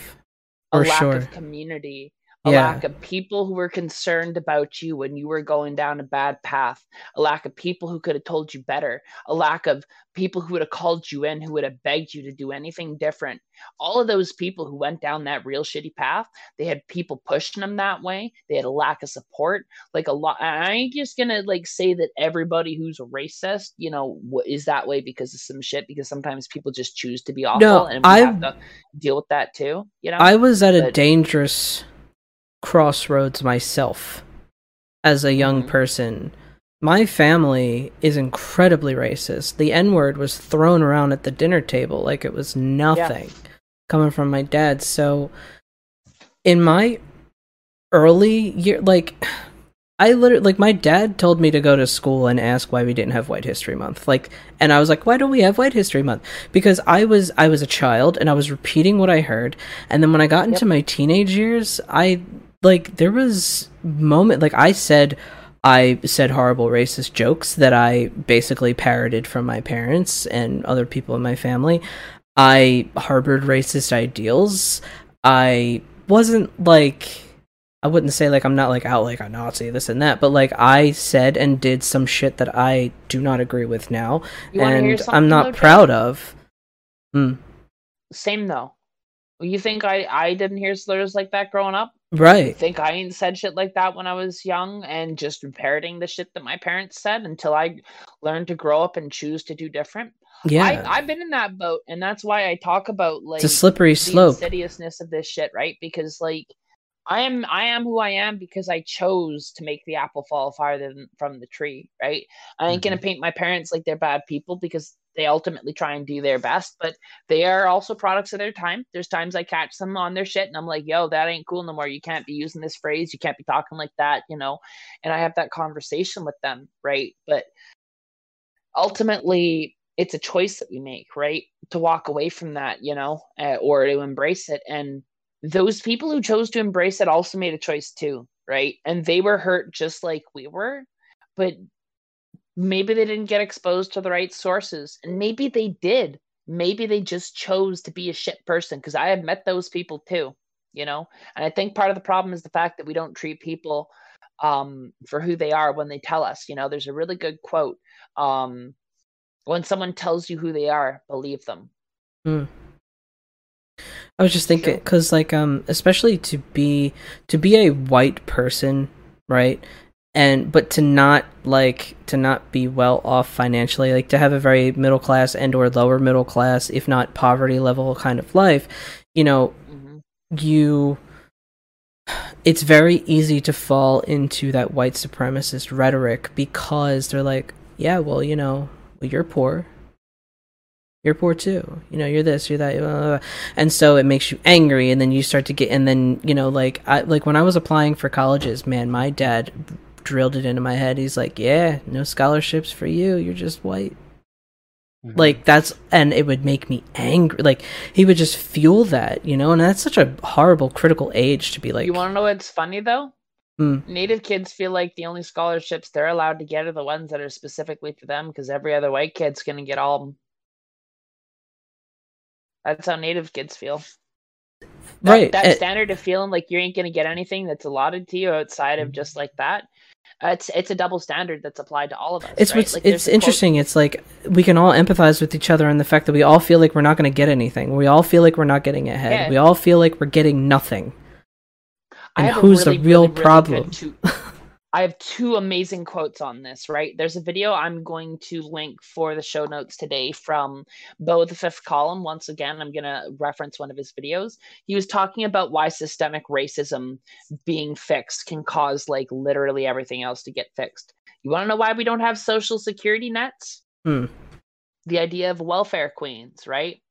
[SPEAKER 2] for a lack sure. of community a yeah. lack of people who were concerned about you when you were going down a bad path, a lack of people who could have told you better, a lack of people who would have called you in, who would have begged you to do anything different. All of those people who went down that real shitty path, they had people pushing them that way. They had a lack of support. Like a lot. I ain't just gonna like say that everybody who's a racist, you know, is that way because of some shit. Because sometimes people just choose to be awful, no, and we I, have to deal with that too. You know,
[SPEAKER 3] I was at but, a dangerous crossroads myself as a young mm-hmm. person. My family is incredibly racist. The N word was thrown around at the dinner table like it was nothing yeah. coming from my dad. So, in my early year, like, I literally, like, my dad told me to go to school and ask why we didn't have White History Month. Like, and I was like, why don't we have White History Month? Because I was, I was a child and I was repeating what I heard. And then when I got into yep. my teenage years, I like there was moment like I said I said horrible racist jokes that I basically parroted from my parents and other people in my family. I harbored racist ideals. I wasn't like I wouldn't say like I'm not like out like a Nazi, this and that, but like I said and did some shit that I do not agree with now, and I'm not proud of. Mm.
[SPEAKER 2] Same though. You think I I didn't hear slurs like that growing up?
[SPEAKER 3] Right.
[SPEAKER 2] I think I ain't said shit like that when I was young and just parroting the shit that my parents said until I learned to grow up and choose to do different. Yeah. I, have been in that boat and that's why I talk about like
[SPEAKER 3] it's a slippery slope.
[SPEAKER 2] insidiousness of this shit, right? Because like I am I am who I am because I chose to make the apple fall farther than, from the tree, right? I ain't mm-hmm. gonna paint my parents like they're bad people because they ultimately try and do their best, but they are also products of their time. There's times I catch them on their shit and I'm like, yo, that ain't cool no more. You can't be using this phrase. You can't be talking like that, you know? And I have that conversation with them, right? But ultimately, it's a choice that we make, right? To walk away from that, you know, uh, or to embrace it. And those people who chose to embrace it also made a choice too, right? And they were hurt just like we were, but maybe they didn't get exposed to the right sources. And maybe they did. Maybe they just chose to be a shit person because I have met those people too, you know? And I think part of the problem is the fact that we don't treat people um, for who they are when they tell us. You know, there's a really good quote. Um, when someone tells you who they are, believe them.
[SPEAKER 3] Mm. I was just thinking because, like, um, especially to be to be a white person, right? And but to not like to not be well off financially, like to have a very middle class and or lower middle class, if not poverty level kind of life, you know, mm-hmm. you. It's very easy to fall into that white supremacist rhetoric because they're like, yeah, well, you know, well, you're poor, you're poor too. You know, you're this, you're that, blah, blah, blah. and so it makes you angry, and then you start to get, and then you know, like I like when I was applying for colleges, man, my dad drilled it into my head. He's like, "Yeah, no scholarships for you. You're just white."
[SPEAKER 1] Mhm.
[SPEAKER 3] Like that's, and it would make me angry. Like he would just fuel that, you know, and that's such a horrible, critical age to be like.
[SPEAKER 2] you want to know what's funny though?
[SPEAKER 3] Hmm.
[SPEAKER 2] Native kids feel like the only scholarships they're allowed to get are the ones that are specifically for them because every other white kid's gonna get all. of 'em. That's how Native kids feel. That,
[SPEAKER 3] right?
[SPEAKER 2] That
[SPEAKER 3] eh,
[SPEAKER 2] standard of feeling like you ain't gonna get anything that's allotted to you outside of just like that. It's it's a double standard that's applied to all of us.
[SPEAKER 3] it's
[SPEAKER 2] right?
[SPEAKER 3] what's
[SPEAKER 2] Like,
[SPEAKER 3] it's
[SPEAKER 2] a quote-
[SPEAKER 3] interesting. It's like we can all empathize with each other in the fact that we all feel like we're not going to get anything. We all feel like we're not getting ahead.
[SPEAKER 2] Yeah.
[SPEAKER 3] We all feel like we're getting nothing. And who's the real
[SPEAKER 2] really, really
[SPEAKER 3] problem? <laughs>
[SPEAKER 2] I have two amazing quotes on this, right? There's a video I'm going to link for the show notes today from Beau the Fifth Column. Once again, I'm going to reference one of his videos. He was talking about why systemic racism being fixed can cause like literally everything else to get fixed. You want to know why we don't have social security nets?
[SPEAKER 3] Hmm.
[SPEAKER 2] The idea of welfare queens, right?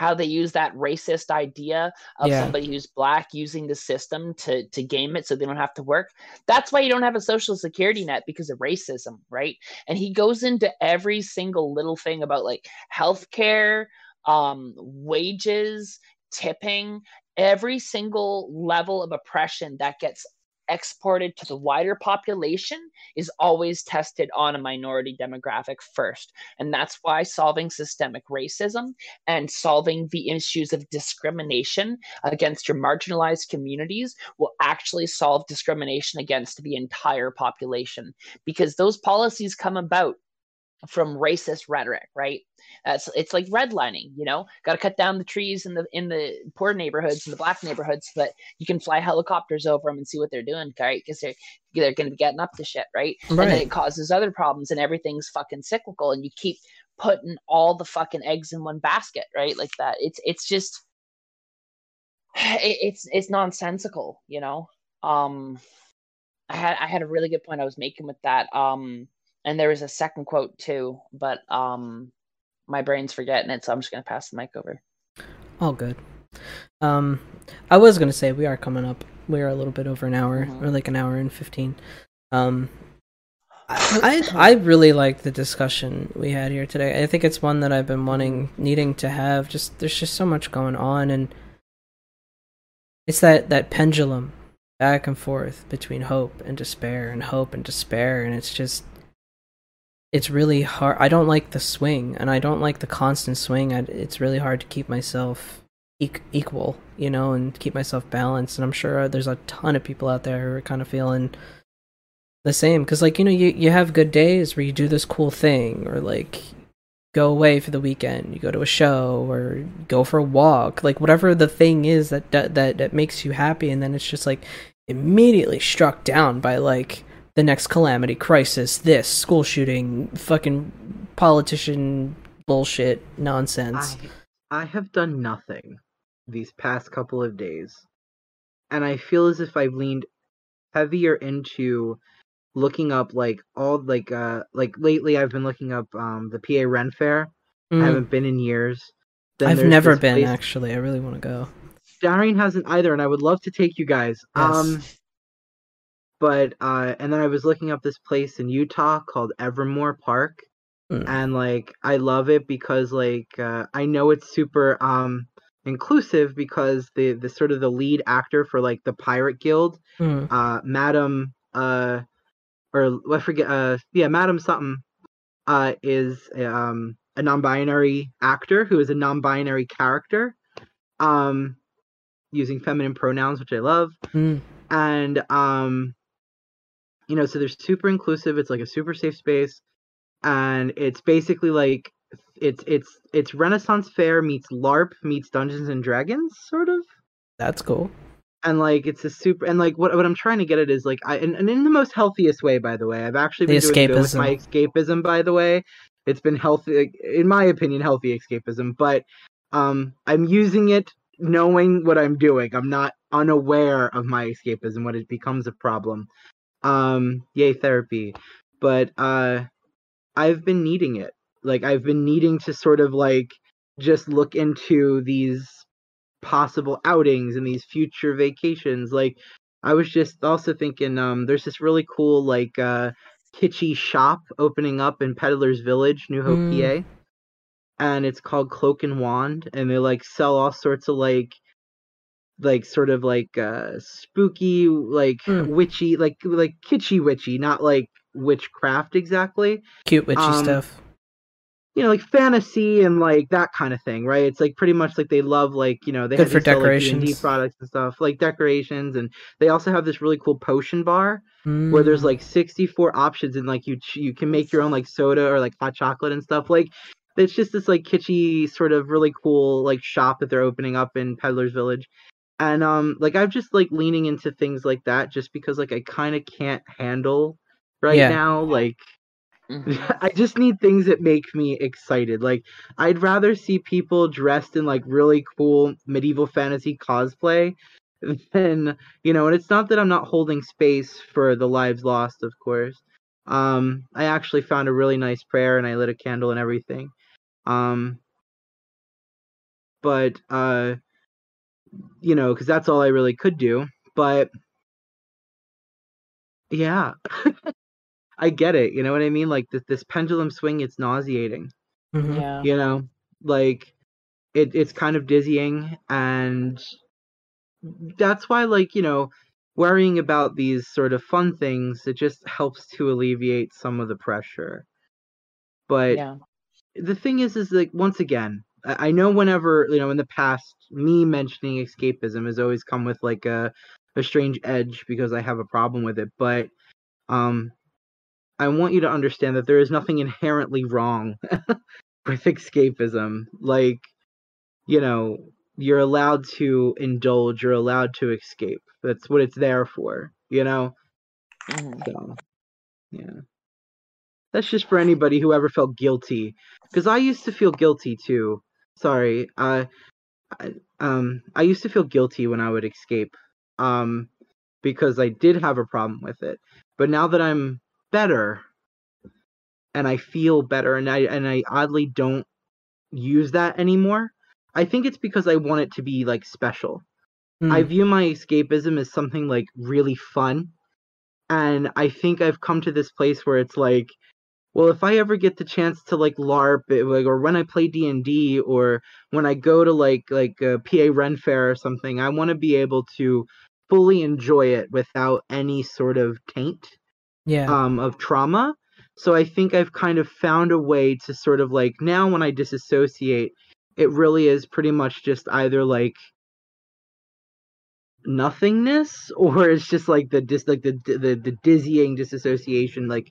[SPEAKER 2] How they use that racist idea of
[SPEAKER 3] Yeah.
[SPEAKER 2] somebody who's black using the system to to game it so they don't have to work. That's why you don't have a social security net because of racism, right? And he goes into every single little thing about like healthcare, um, wages, tipping, every single level of oppression that gets exported to the wider population is always tested on a minority demographic first. And that's why solving systemic racism and solving the issues of discrimination against your marginalized communities will actually solve discrimination against the entire population because those policies come about from racist rhetoric right? That's it's like redlining you know? Got to cut down the trees in the in the poor neighborhoods and the black neighborhoods so that you can fly helicopters over them and see what they're doing right? Because they're they're going to be getting up to shit right? Right? and then it causes other problems and everything's fucking cyclical and you keep putting all the fucking eggs in one basket right? Like that. It's it's just <sighs> it, it's it's nonsensical you know? Um i had i had a really good point i was making with that um and there was a second quote too but um my brain's forgetting it so i'm just gonna pass the mic over
[SPEAKER 3] All good. Um, I was gonna say we are coming up. We are a little bit over an hour,
[SPEAKER 2] Mhm.
[SPEAKER 3] or like an hour and fifteen. Um, I I I really like the discussion we had here today. I think it's one that I've been wanting, needing to have. Just there's just so much going on, and it's that that pendulum back and forth between hope and despair, and hope and despair, and it's just it's really hard. I don't like the swing, and I don't like the constant swing. It's really hard to keep myself equal, you know, and keep myself balanced. And I'm sure there's a ton of people out there who are kind of feeling the same. Because, like, you know, you you have good days where you do this cool thing, or like go away for the weekend, you go to a show, or go for a walk, like whatever the thing is that that, that makes you happy, and then it's just like immediately struck down by like the next calamity, crisis, this school shooting, fucking politician bullshit nonsense.
[SPEAKER 1] I, I have done nothing these past couple of days, and I feel as if I've leaned heavier into looking up like all like uh like lately I've been looking up um the PA Ren Fair. I
[SPEAKER 3] Mm,
[SPEAKER 1] haven't been in years. Then
[SPEAKER 3] I've never been
[SPEAKER 1] place-
[SPEAKER 3] actually. I really want to go.
[SPEAKER 1] Darian hasn't either, and I would love to take you guys.
[SPEAKER 3] Yes.
[SPEAKER 1] Um, but uh, and then I was looking up this place in Utah called Evermore Park,
[SPEAKER 3] Mm.
[SPEAKER 1] and like I love it because like uh, I know it's super um inclusive because the the sort of the lead actor for like the Pirate Guild,
[SPEAKER 3] Mm,
[SPEAKER 1] uh, Madam uh, or I forget uh yeah Madam something uh is um a non-binary actor who is a non-binary character, um using feminine pronouns which I love
[SPEAKER 3] mm,
[SPEAKER 1] and um you know so they're super inclusive it's like a super safe space and it's basically like it's it's it's renaissance fair meets larp meets dungeons and dragons sort of?
[SPEAKER 3] That's cool.
[SPEAKER 1] and like it's a super and like what what i'm trying to get at is like i and, and in the most healthiest way by the way. I've actually
[SPEAKER 3] The
[SPEAKER 1] been doing good with my escapism. by the way. It's been healthy in my opinion healthy escapism but um i'm using it knowing what i'm doing. I'm not unaware of my escapism when it becomes a problem um yay therapy but uh i've been needing it like i've been needing to sort of like just look into these possible outings and these future vacations. Like I was just also thinking um there's this really cool like uh kitschy shop opening up in Peddler's Village, New Hope,
[SPEAKER 3] Mm.
[SPEAKER 1] PA. And it's called Cloak and Wand and they like sell all sorts of like like sort of like uh spooky like
[SPEAKER 3] Mm.
[SPEAKER 1] witchy like like kitschy witchy, not like witchcraft exactly
[SPEAKER 3] Cute witchy
[SPEAKER 1] Um,
[SPEAKER 3] stuff.
[SPEAKER 1] you know, like fantasy and like that kind of thing, right? It's like pretty much like they love like you know they
[SPEAKER 3] Good
[SPEAKER 1] have
[SPEAKER 3] for
[SPEAKER 1] they sell, like, products and stuff, like decorations, and they also have this really cool potion bar where there's
[SPEAKER 3] Mm.
[SPEAKER 1] like 64 options and like you you can make your own like soda or like hot chocolate and stuff. Like it's just this like kitschy sort of really cool like shop that they're opening up in Peddler's Village. And um like I'm just like leaning into things like that just because like I kind of can't handle right
[SPEAKER 3] Yeah.
[SPEAKER 1] now like
[SPEAKER 2] Mhm. <laughs>
[SPEAKER 1] I just need things that make me excited. Like I'd rather see people dressed in like really cool medieval fantasy cosplay <laughs> than you know, and it's not that I'm not holding space for the lives lost, of course. Um I actually found a really nice prayer and I lit a candle and everything. Um but uh you know, cuz that's all I really could do. But yeah. <laughs> I get it, you know what I mean? Like this this pendulum swing it's nauseating
[SPEAKER 3] Mhm.
[SPEAKER 2] Yeah.
[SPEAKER 1] you know like it it's kind of dizzying and that's why like you know worrying about these sort of fun things it just helps to alleviate some of the pressure but
[SPEAKER 2] Yeah.
[SPEAKER 1] the thing is is like once again I, know whenever you know in the past me mentioning escapism has always come with like a a strange edge because i have a problem with it but um i want you to understand that there is nothing inherently wrong <laughs> with escapism like you know you're allowed to indulge you're allowed to escape that's what it's there for you know
[SPEAKER 2] Mhm.
[SPEAKER 1] so, yeah. That's just for anybody who ever felt guilty. Because I used to feel guilty too. Sorry. Uh, I, um, I used to feel guilty when I would escape. Um, because I did have a problem with it. But now that I'm better, and I feel better, and I and I oddly don't use that anymore. I think it's because I want it to be like special. I
[SPEAKER 3] Mm.
[SPEAKER 1] view my escapism as something like really fun. And I think I've come to this place where it's like, well, if I ever get the chance to like LARP, it, like, or when I play D and D, or when I go to like like a PA Ren Fair or something, I want to be able to fully enjoy it without any sort of taint
[SPEAKER 3] Yeah.
[SPEAKER 1] um, of trauma. So I think I've kind of found a way to sort of like now when I disassociate, it really is pretty much just either like nothingness <laughs> or it's just like the dis like the the, the dizzying disassociation like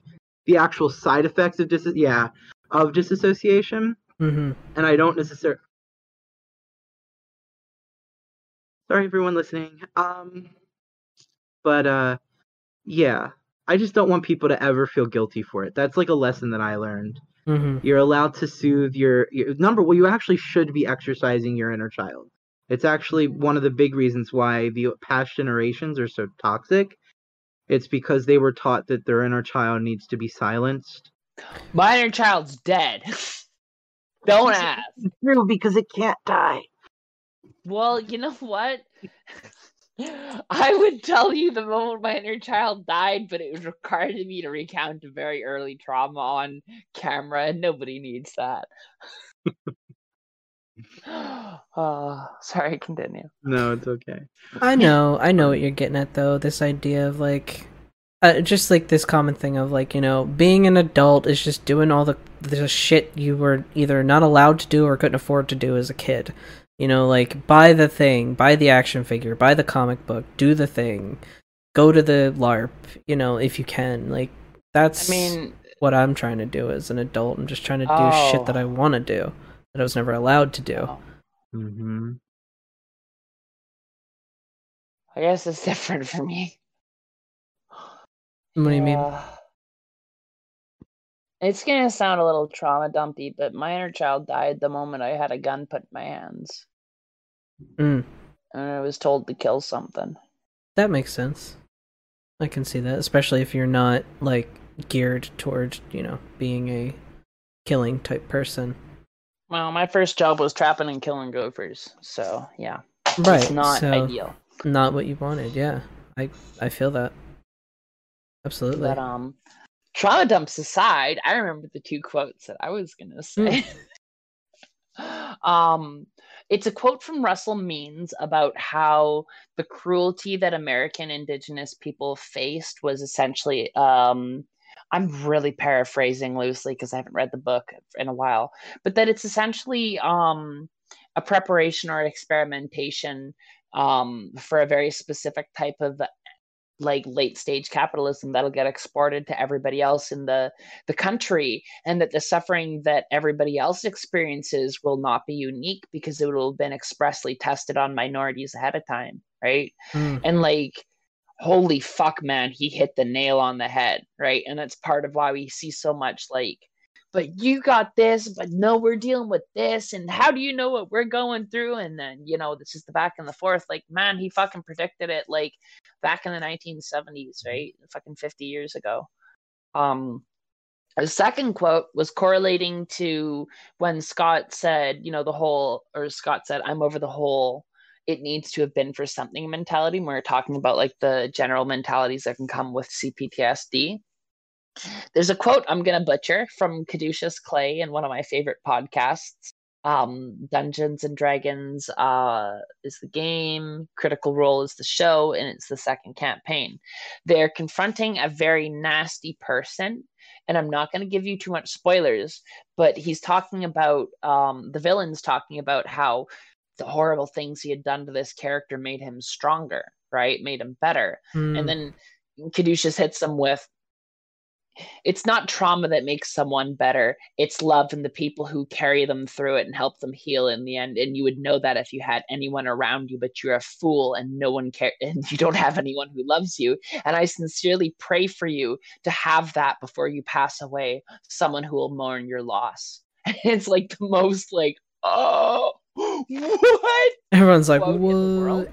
[SPEAKER 1] the actual side effects of dis yeah of disassociation.
[SPEAKER 3] Hmm
[SPEAKER 1] and I don't necessarily sorry everyone listening. Um but uh yeah I just don't want people to ever feel guilty for it. That's like a lesson that I learned.
[SPEAKER 3] Hmm
[SPEAKER 1] you're allowed to soothe your, your number well you actually should be exercising your inner child. It's actually one of the big reasons why the past generations are so toxic it's because they were taught that their inner child needs to be silenced
[SPEAKER 2] My inner child's dead. <laughs> Don't ask.
[SPEAKER 1] true because it can't die
[SPEAKER 2] Well, you know what? <laughs> I would tell you the moment my inner child died, but it was required of me to recount a very early trauma on camera, and nobody needs that. <laughs> oh, <gasps> sorry, <laughs> continue.
[SPEAKER 1] no it's okay
[SPEAKER 3] I know, I know what you're getting at though. This idea of like, uh, just like this common thing of like, you know, being an adult is just doing all the the shit you were either not allowed to do or couldn't afford to do as a kid. You know, like buy the thing, buy the action figure, buy the comic book, do the thing, go to the LARP. You know, if you can. Like that's
[SPEAKER 2] I mean,
[SPEAKER 3] what I'm trying to do as an adult. I'm just trying to do
[SPEAKER 2] Oh.
[SPEAKER 3] shit that I want to do that I was never allowed to do.
[SPEAKER 1] mm-hmm.
[SPEAKER 2] I guess it's <laughs> different for me.
[SPEAKER 3] What do you mean?
[SPEAKER 2] Uh, It's gonna sound a little trauma dumpy, but my inner child died the moment I had a gun put in my hands.
[SPEAKER 3] Mm,
[SPEAKER 2] And I was told to kill something.
[SPEAKER 3] that makes sense. I can see that, especially if you're not like geared toward, you know, being a killing type person.
[SPEAKER 2] Well, my first job was trapping and killing gophers, so yeah,
[SPEAKER 3] Right.
[SPEAKER 2] it's not
[SPEAKER 3] so
[SPEAKER 2] ideal.
[SPEAKER 3] not what you wanted. Yeah, I I feel that. Absolutely.
[SPEAKER 2] But um, trauma dumps aside, I remember the two quotes that I was gonna say. <laughs> um, it's a quote from Russell Means about how the cruelty that American Indigenous people faced was essentially um. I'm really paraphrasing loosely because I haven't read the book in a while, but that it's essentially um, a preparation or experimentation um, for a very specific type of like late stage capitalism that'll get exported to everybody else in the the country and that the suffering that everybody else experiences will not be unique because it will have been expressly tested on minorities ahead of time right
[SPEAKER 3] Mm.
[SPEAKER 2] and like holy fuck man he hit the nail on the head right? And that's part of why we see so much like but you got this but no we're dealing with this and how do you know what we're going through? And then you know this is the back and the forth like man he fucking predicted it like back in the 1970s right? Fucking 50 years ago. Um the second quote was correlating to when Scott said, you know, the whole, or Scott said, I'm over the whole, it needs to have been for something mentality. When we're talking about like the general mentalities that can come with CPTSD. There's a quote I'm going to butcher from Caduceus Clay in one of my favorite podcasts. Um, Dungeons and Dragons uh, is the game, Critical Role is the show, and it's the second campaign. They're confronting a very nasty person and I'm not going to give you too much spoilers, but he's talking about um, the villain's talking about how the horrible things he had done to this character made him stronger, right? Made him better.
[SPEAKER 3] Mm.
[SPEAKER 2] And then Caduceus hits him with it's not trauma that makes someone better. It's love and the people who carry them through it and help them heal in the end. And you would know that if you had anyone around you, but you're a fool and no one care <laughs> and you don't have anyone who loves you. And I sincerely pray for you to have that before you pass away, someone who will mourn your loss. And <laughs> it's like the most like, oh <gasps> what?
[SPEAKER 3] Everyone's like,
[SPEAKER 2] quote
[SPEAKER 3] what?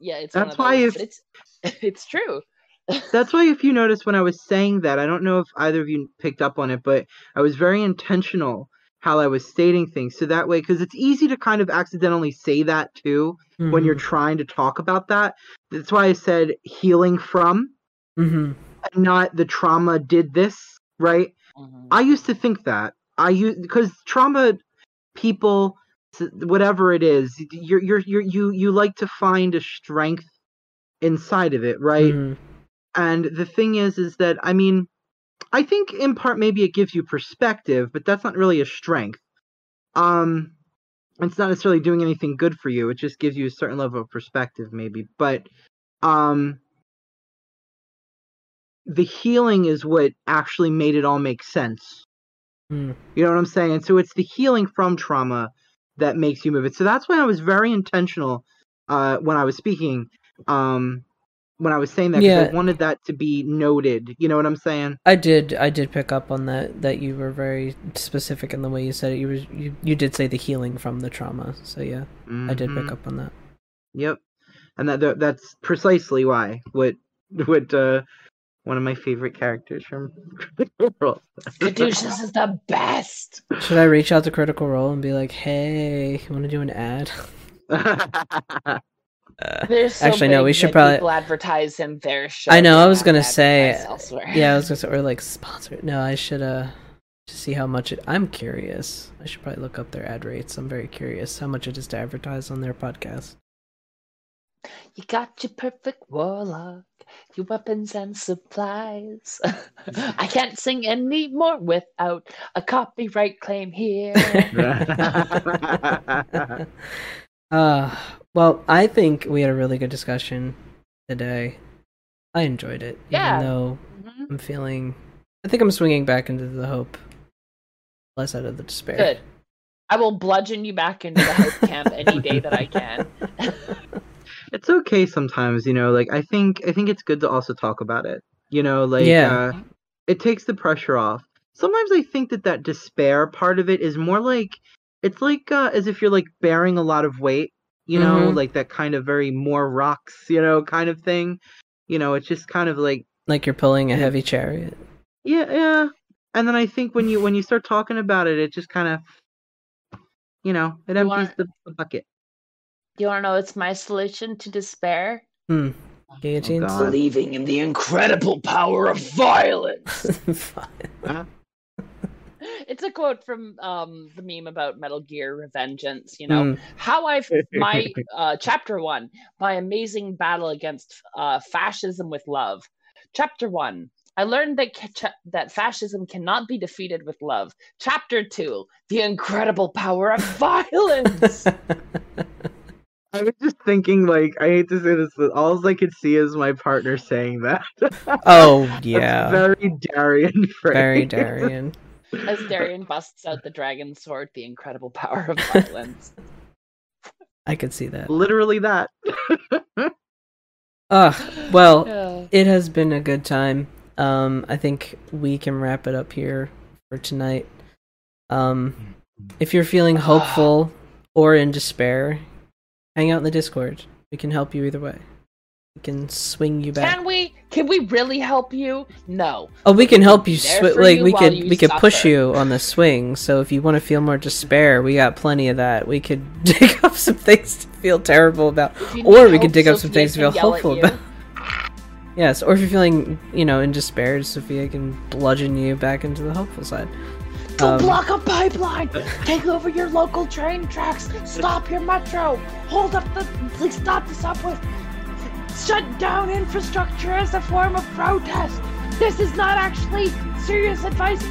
[SPEAKER 2] Yeah, it's
[SPEAKER 1] That's why
[SPEAKER 2] those,
[SPEAKER 1] if-
[SPEAKER 2] it's <laughs> it's true. <laughs>
[SPEAKER 1] That's why, if you notice when I was saying that, I don't know if either of you picked up on it, but I was very intentional how I was stating things. So that way, because it's easy to kind of accidentally say that too when you're
[SPEAKER 3] Mhm.
[SPEAKER 1] trying to talk about that. That's why I said healing from,
[SPEAKER 3] Mhm.
[SPEAKER 1] and not the trauma did this, right?
[SPEAKER 2] Mhm.
[SPEAKER 1] I used to think that. I use because trauma people s- whatever it is you're you're you're you you like to find a strength inside of it right
[SPEAKER 3] Mhm.
[SPEAKER 1] and the thing is is that i mean i think in part maybe it gives you perspective but that's not really a strength um it's not necessarily doing anything good for you it just gives you a certain level of perspective maybe but um the healing is what actually made it all make sense
[SPEAKER 3] Mm.
[SPEAKER 1] you know what I'm saying? So it's the healing from trauma that makes you move it. So that's why I was very intentional uh, when I was speaking, um, when I was saying that.
[SPEAKER 3] Yeah.
[SPEAKER 1] I wanted that to be noted. You know what I'm saying?
[SPEAKER 3] I did. I did pick up on that. That you were very specific in the way you said it. You was you, you did say the healing from the trauma. So yeah, I did pick
[SPEAKER 1] Mhm.
[SPEAKER 3] up on that.
[SPEAKER 1] Yep. And that, that that's precisely why what <laughs> what uh, one of my favorite characters from <laughs> Critical Role.
[SPEAKER 2] Caduceus is the best.
[SPEAKER 3] Should I reach out to Critical Role and be like, "Hey, you want to do an ad?" <laughs> Uh,
[SPEAKER 2] so
[SPEAKER 3] Actually, no, we should probably-
[SPEAKER 2] advertise in there.
[SPEAKER 3] I know, I was gonna say-
[SPEAKER 2] elsewhere.
[SPEAKER 3] yeah, I was <laughs> gonna say, or like sponsor. No, I should uh to see how much it. I'm curious. I should probably look up their ad rates. I'm very curious how much it is to advertise on their podcast.
[SPEAKER 2] You got your perfect warlock, your weapons and supplies. <laughs> I can't sing anymore without a copyright claim here. <laughs> <laughs>
[SPEAKER 3] uh, well, I think we had a really good discussion today. I enjoyed it,
[SPEAKER 2] Yeah.
[SPEAKER 3] even though
[SPEAKER 2] Mhm.
[SPEAKER 3] I'm feeling. I think I'm swinging back into the hope, less out of the despair.
[SPEAKER 2] Good. I will bludgeon you back into the hope camp any day that I can.
[SPEAKER 1] It's okay sometimes, you know. Like I think I think it's good to also talk about it. You know, like
[SPEAKER 3] Yeah.
[SPEAKER 1] uh, it takes the pressure off. Sometimes I think that that despair part of it is more like it's like uh, as if you're like bearing a lot of weight. You know,
[SPEAKER 3] Mhm.
[SPEAKER 1] like that kind of very more rocks. You know, kind of thing. You know, it's just kind of like
[SPEAKER 3] Like you're pulling a heavy chariot.
[SPEAKER 1] yeah, yeah. And then I think when you when you start talking about it, it just kind of you know, it empties
[SPEAKER 2] want-
[SPEAKER 1] the, the bucket.
[SPEAKER 2] Do you want to know what's my solution to despair?
[SPEAKER 3] Hmm. Guillotines.
[SPEAKER 1] God.
[SPEAKER 2] Believing in the incredible power of violence. <laughs>
[SPEAKER 3] Fine. <laughs>
[SPEAKER 2] it's a quote from um, the meme about Metal Gear Revengeance. You know
[SPEAKER 3] Hmm.
[SPEAKER 2] how I f- <laughs> my uh, chapter one, my amazing battle against uh, fascism with love. Chapter one. I learned that ca- cha- that fascism cannot be defeated with love. Chapter two, the incredible power of violence.
[SPEAKER 1] I was just thinking, like, I hate to say this, but all I could see is my partner saying that. <laughs>
[SPEAKER 3] oh
[SPEAKER 1] That's
[SPEAKER 3] yeah.
[SPEAKER 1] very Darian phrase.
[SPEAKER 3] Very <laughs> Darian.
[SPEAKER 2] As Darian busts out the dragon sword, the incredible power of violence.
[SPEAKER 3] I could see that.
[SPEAKER 1] Literally that. <laughs>
[SPEAKER 3] Ah, well,
[SPEAKER 2] Yeah.
[SPEAKER 3] it has been a good time. Um, I think we can wrap it up here for tonight. Um, if you're feeling <sighs> hopeful or in despair, hang out in the Discord. We can help you either way. We can swing you back.
[SPEAKER 2] Can we? Can we really help you? No.
[SPEAKER 3] Oh, we can help you. Sw- like
[SPEAKER 2] you
[SPEAKER 3] we could, we could push you on the swing. So if you want to feel more despair, we got plenty of that. We could <laughs> dig up some things to feel terrible about, or we could dig up some things to feel
[SPEAKER 2] can yell at
[SPEAKER 3] hopeful about. Yes, or if you're feeling, you know, in despair, Sophia can bludgeon you back into the hopeful side.
[SPEAKER 2] Go
[SPEAKER 3] Um,
[SPEAKER 2] block a pipeline. Take over your local train tracks. Stop your metro. Hold up the. Please stop the subway. Shut down infrastructure as a form of protest. This is not actually serious advice.